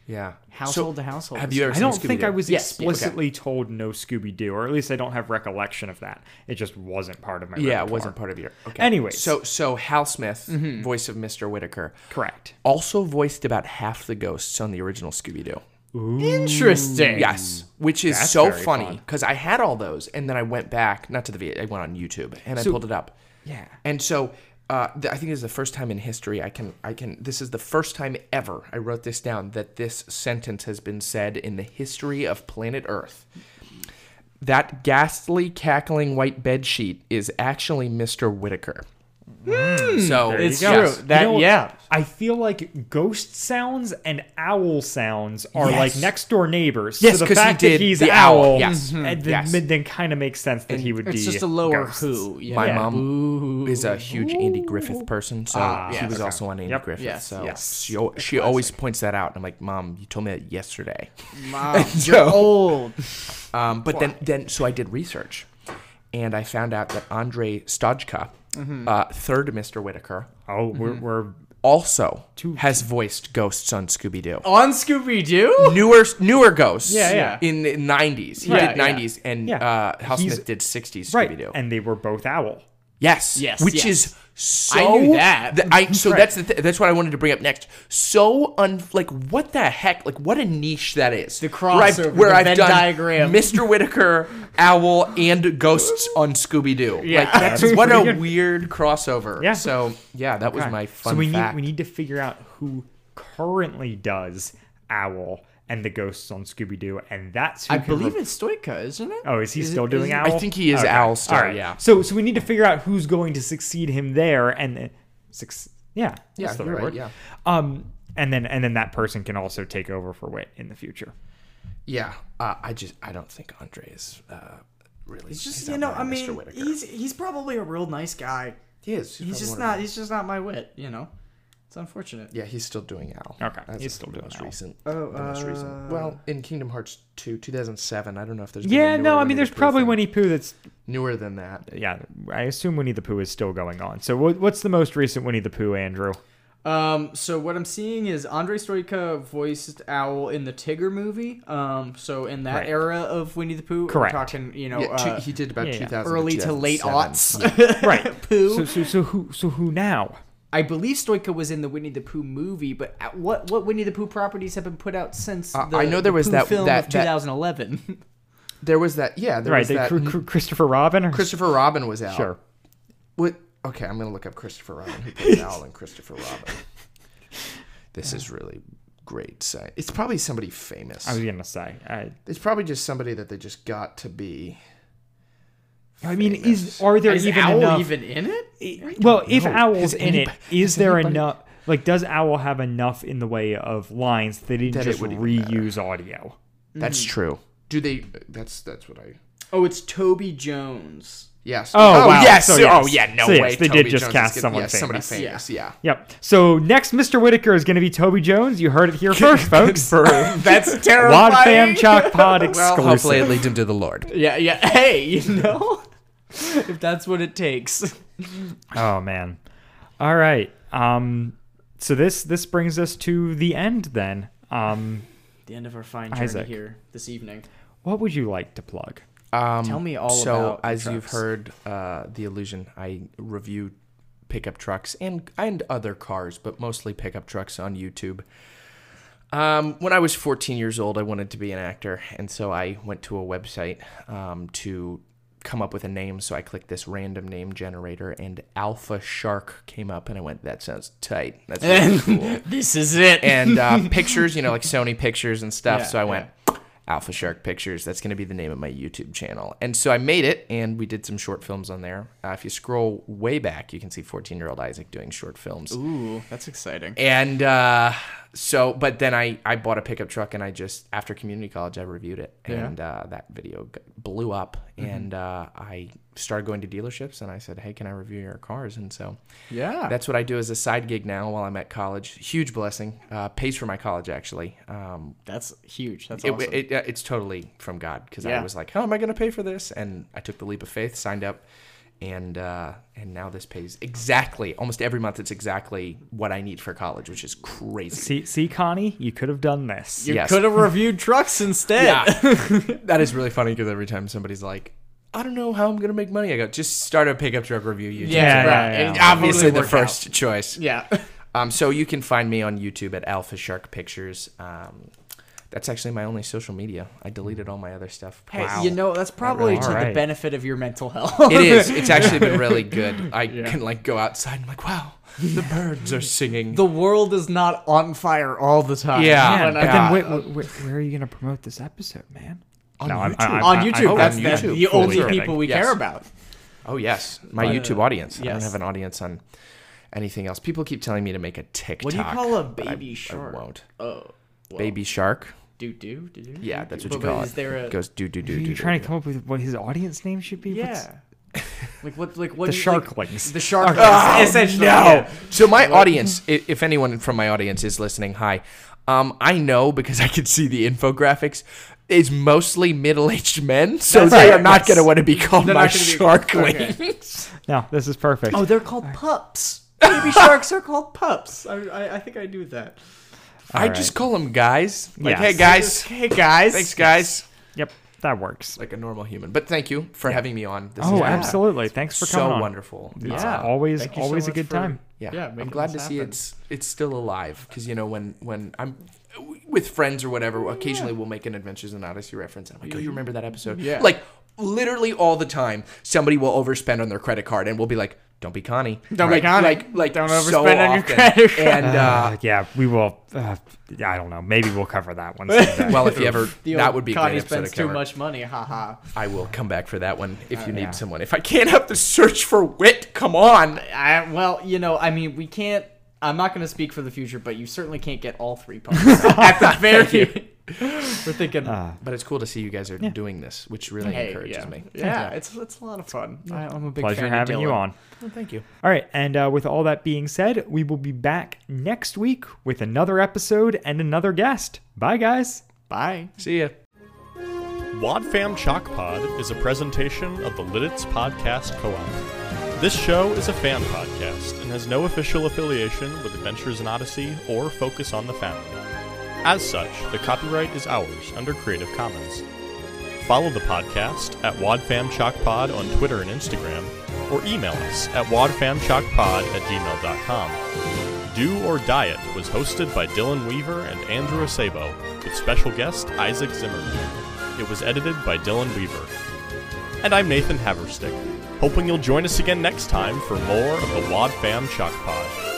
Yeah. household to household. Have you ever I don't think I was Yes, okay. explicitly told no Scooby Doo, or at least I don't have recollection of that. It just wasn't part of my. Yeah, it wasn't part of your. Okay. Anyways. so so Hal Smith, mm-hmm. voice of Mr. Whittaker, correct. also voiced about half the ghosts on the original Scooby Doo. Interesting. Yes, which is That's so very funny fun. because I had all those, and then I went back, not to the video, I went on YouTube and I pulled it up. Yeah. And so uh, th- I think this is the first time in history I can I can this is the first time ever I wrote this down that this sentence has been said in the history of planet Earth. That ghastly cackling white bed sheet is actually Mr. Whittaker. So It's go. true. That You know, yeah. I feel like ghost sounds and owl sounds are Yes. like next door neighbors. Yes, so the 'cause he fact did that he's the owl, owl. Yes. and then, Yes. then kind of makes sense that he would It's be. just a lower ghosts. who. you My know? mom is a huge Andy Griffith person, so Ah, she yes. was Okay. also on Andy Yep. Griffith. Yes, so yes. she al- she always points that out. And I'm like, Mom, you told me that yesterday. Mom, So- you're old. Um, but then, then, so I did research, and I found out that Andre Stojka, Mm-hmm. uh, third Mr. Whittaker, Oh, we're, we're also has voiced ghosts on Scooby Doo. On Scooby Doo? Newer, newer ghosts. Yeah, yeah. In the '90s, he Yeah, did yeah. '90s, and Yeah. uh, Hal Smith did '60s right, Scooby Doo. and they were both owl. Yes. Yes, Which yes. is so. I knew that. th- I so Right. that's the th- that's what I wanted to bring up next. So un like what the heck like what a niche that is. The Where I've, crossover, where the I've Venn done diagram. Mr. Whittaker, Owl, and ghosts on Scooby Doo. Yeah. Like that's That's what a good. weird crossover. Yeah. So yeah, that was Okay. my fun so we fact. need we need to figure out who currently does owl and the ghosts on Scooby Doo, and that's who I believe re- it's Stojka, isn't it? Oh, is he Is it- still doing is owl? I think he is Owl still, All right. yeah. So so we need to figure out who's going to succeed him there, and uh, suc- yeah, Yeah, that's the you're right right, word. yeah. Um, and then and then that person can also take over for Whit in the future. yeah. Uh, I just I don't think Andre is uh, really. It's just you know, I mean, he's he's probably a real nice guy. he is. He's probably just not. He's just not my whit. You know, it's unfortunate. Yeah, he's still doing Owl. Okay, That's he's still the doing most Owl. recent. Oh, the most recent. Well, in Kingdom Hearts 2, 2007. I don't know if there's. Yeah, no, I mean, there's probably thing. Winnie Pooh that's newer than that. yeah. I assume Winnie the Pooh is still going on. So what's the most recent Winnie the Pooh, Andrew? Um, so what I'm seeing is Andre Stojka voiced Owl in the Tigger movie. Um, so in that Right. era of Winnie the Pooh, Correct. we're talking, you know, yeah, two- uh, he did about yeah, yeah. 2000 early to late 2007. aughts. Right. Pooh. So so so who so who now? I believe Stojka was in the Winnie the Pooh movie, but at what what Winnie the Pooh properties have been put out since Uh, the, I know there the was Pooh that- film that- of that- 2011? There was that. Yeah, there Right, was the that. Cr- Cr- Christopher Robin. Or? Christopher Robin was out. Sure. What? Okay, I'm gonna look up Christopher Robin. Who played Owl and Christopher Robin? This is really great. Science. It's probably somebody famous. I was gonna say. I, It's probably just somebody that they just got to be. I mean, is are there is even Owl enough? even in it? well, if know. Owl's Has in it, anybo- is has there anybody- enough? Like, does Owl have enough in the way of lines that they didn't That it just would matter. reuse audio? That's mm. true. Do they? That's that's what I. Oh, it's Toby Jones. Yes. Oh, oh wow. yes. So, Oh yeah. No So, yes, way. they did just Jones cast is gonna- someone yes, somebody famous. famous. Yeah. Yep. So next, Mr. Whittaker is going to be Toby Jones. You heard it here first, folks. That's terrifying. Wad Fam Chalk Pod exclusive. Well, exclusive. hopefully it leads him to the Lord. Yeah, yeah. Hey, you know, if that's what it takes. Oh man. All right. Um so this this brings us to the end then. Um The end of our fine journey Isaac. here this evening. what would you like to plug? Um, Tell me all so, about the as you've heard, uh, the illusion. I review pickup trucks and and other cars, but mostly pickup trucks on YouTube. Um, when I was 14 years old, I wanted to be an actor, and so I went to a website um, to come up with a name. So I clicked this random name generator, and Alpha Shark came up, and I went, "That sounds tight. That's really cool." This is it. and uh, pictures, you know, like Sony Pictures and stuff. Yeah, so I went Alpha Shark Pictures. That's going to be the name of my YouTube channel. And so I made it, and we did some short films on there. Uh, if you scroll way back, you can see 14 year old Isaac doing short films. Ooh, that's exciting. And uh, so, but then I, I bought a pickup truck and I just, after community college, I reviewed it. And uh, that video blew up. And uh, I started going to dealerships and I said, hey, can I review your cars? And so Yeah. that's what I do as a side gig now while I'm at college. Huge blessing. Uh, pays for my college, actually. Um, That's huge. That's it, awesome. it, uh, it's totally from God because I was like, how am I going to pay for this? And I took the leap of faith, signed up, and uh, and now this pays exactly almost every month. It's exactly what I need for college, which is crazy. See, see, Connie, you could have done this. You Yes. could have reviewed trucks instead. Yeah, that is really funny because every time somebody's like, "I don't know how I'm gonna make money," I go, "Just start a pickup truck review YouTube." Yeah, Yeah, right. yeah, yeah. It obviously totally the worked out. first choice. Yeah. Um, so you can find me on YouTube at Alpha Shark Pictures. Um, that's actually my only social media. I deleted all my other stuff. Hey, you know that's probably really. to the benefit of your mental health. It is. It's actually been really good. I can like go outside and I'm like, wow, the birds are singing. the world is not on fire all the time. Yeah. Yeah, but then wait, wait, wait, where are you going to promote this episode, man? On I'm- YouTube. I'm- on I'm- YouTube. I'm- that's on that's YouTube. the Fully only kidding. people we Yes. care about. oh yes, my But, YouTube uh, audience. I don't have an audience on anything else. People keep telling me to make a TikTok. What do you call a but I- baby shark? I won't. Oh, well, Baby shark. do do do do. Yeah, that's what you But call Is it. there a It goes do do do Are do. you do, trying do. to come up with what his audience name should be? What's- yeah? like what? Like what? The do you- sharklings. Like, the shark. Oh, essentially. no. yeah. So my audience, i- if anyone from my audience is listening, hi. Um, I know because I can see the infographics. Is mostly middle-aged men, so That's they right, are not yes. going to want to be called They're my not gonna be- sharklings. No, this is perfect. Oh, they're called pups. Baby sharks are called pups. I, I, I think I do that. I All just call them guys. Like, Yes. hey guys, Hey guys. thanks guys. Yep, that works. Like a normal human. But thank you for having me on. This Oh, has been absolutely. Thanks for coming so on. wonderful. It's Yeah. always so always a good for- time. Yeah, Yeah, I'm glad to this see it's it's still alive because you know when when I'm with friends or whatever, occasionally we'll make an Adventures in Odyssey reference. And I'm like, oh, you remember that episode? Yeah. Like literally all the time, somebody will overspend on their credit card, and we'll be like, "Don't be Connie, Don't be Connie. Like like Don't so overspend on your credit card. And uh, Uh, yeah, we will. Uh, yeah, I don't know. Maybe we'll cover that one. someday. well, if you ever, The that would be a Connie great spends too much money. Haha. I will come back for that one if you need yeah. someone. If I can't have the search for whit, come on. I, well, you know, I mean, we can't. I'm not going to speak for the future, but you certainly can't get all three parts at the very. We're thinking. But it's cool to see you guys are doing this, which really hey, encourages yeah. me. Yeah, it's it's a lot of fun. I, I'm a big Pleasure fan having of you on. Well, thank you. All right, and uh, with all that being said, we will be back next week with another episode and another guest. Bye, guys. Bye. See ya. Wadfam Chalk Pod is a presentation of the Lititz Podcast Co-op. This show is a fan podcast and has no official affiliation with Adventures in Odyssey or Focus on the Family. As such, the copyright is ours under Creative Commons. Follow the podcast at Wadfam Chalk on Twitter and Instagram, or email us at wadfamchalkpod at gmail.com. Do or Diet was hosted by Dylan Weaver and Andrew Acebo, with special guest Isaac Zimmerman. It was edited by Dylan Weaver. And I'm Nathan Haverstick, hoping you'll join us again next time for more of the Wad Fam Chalk Pod.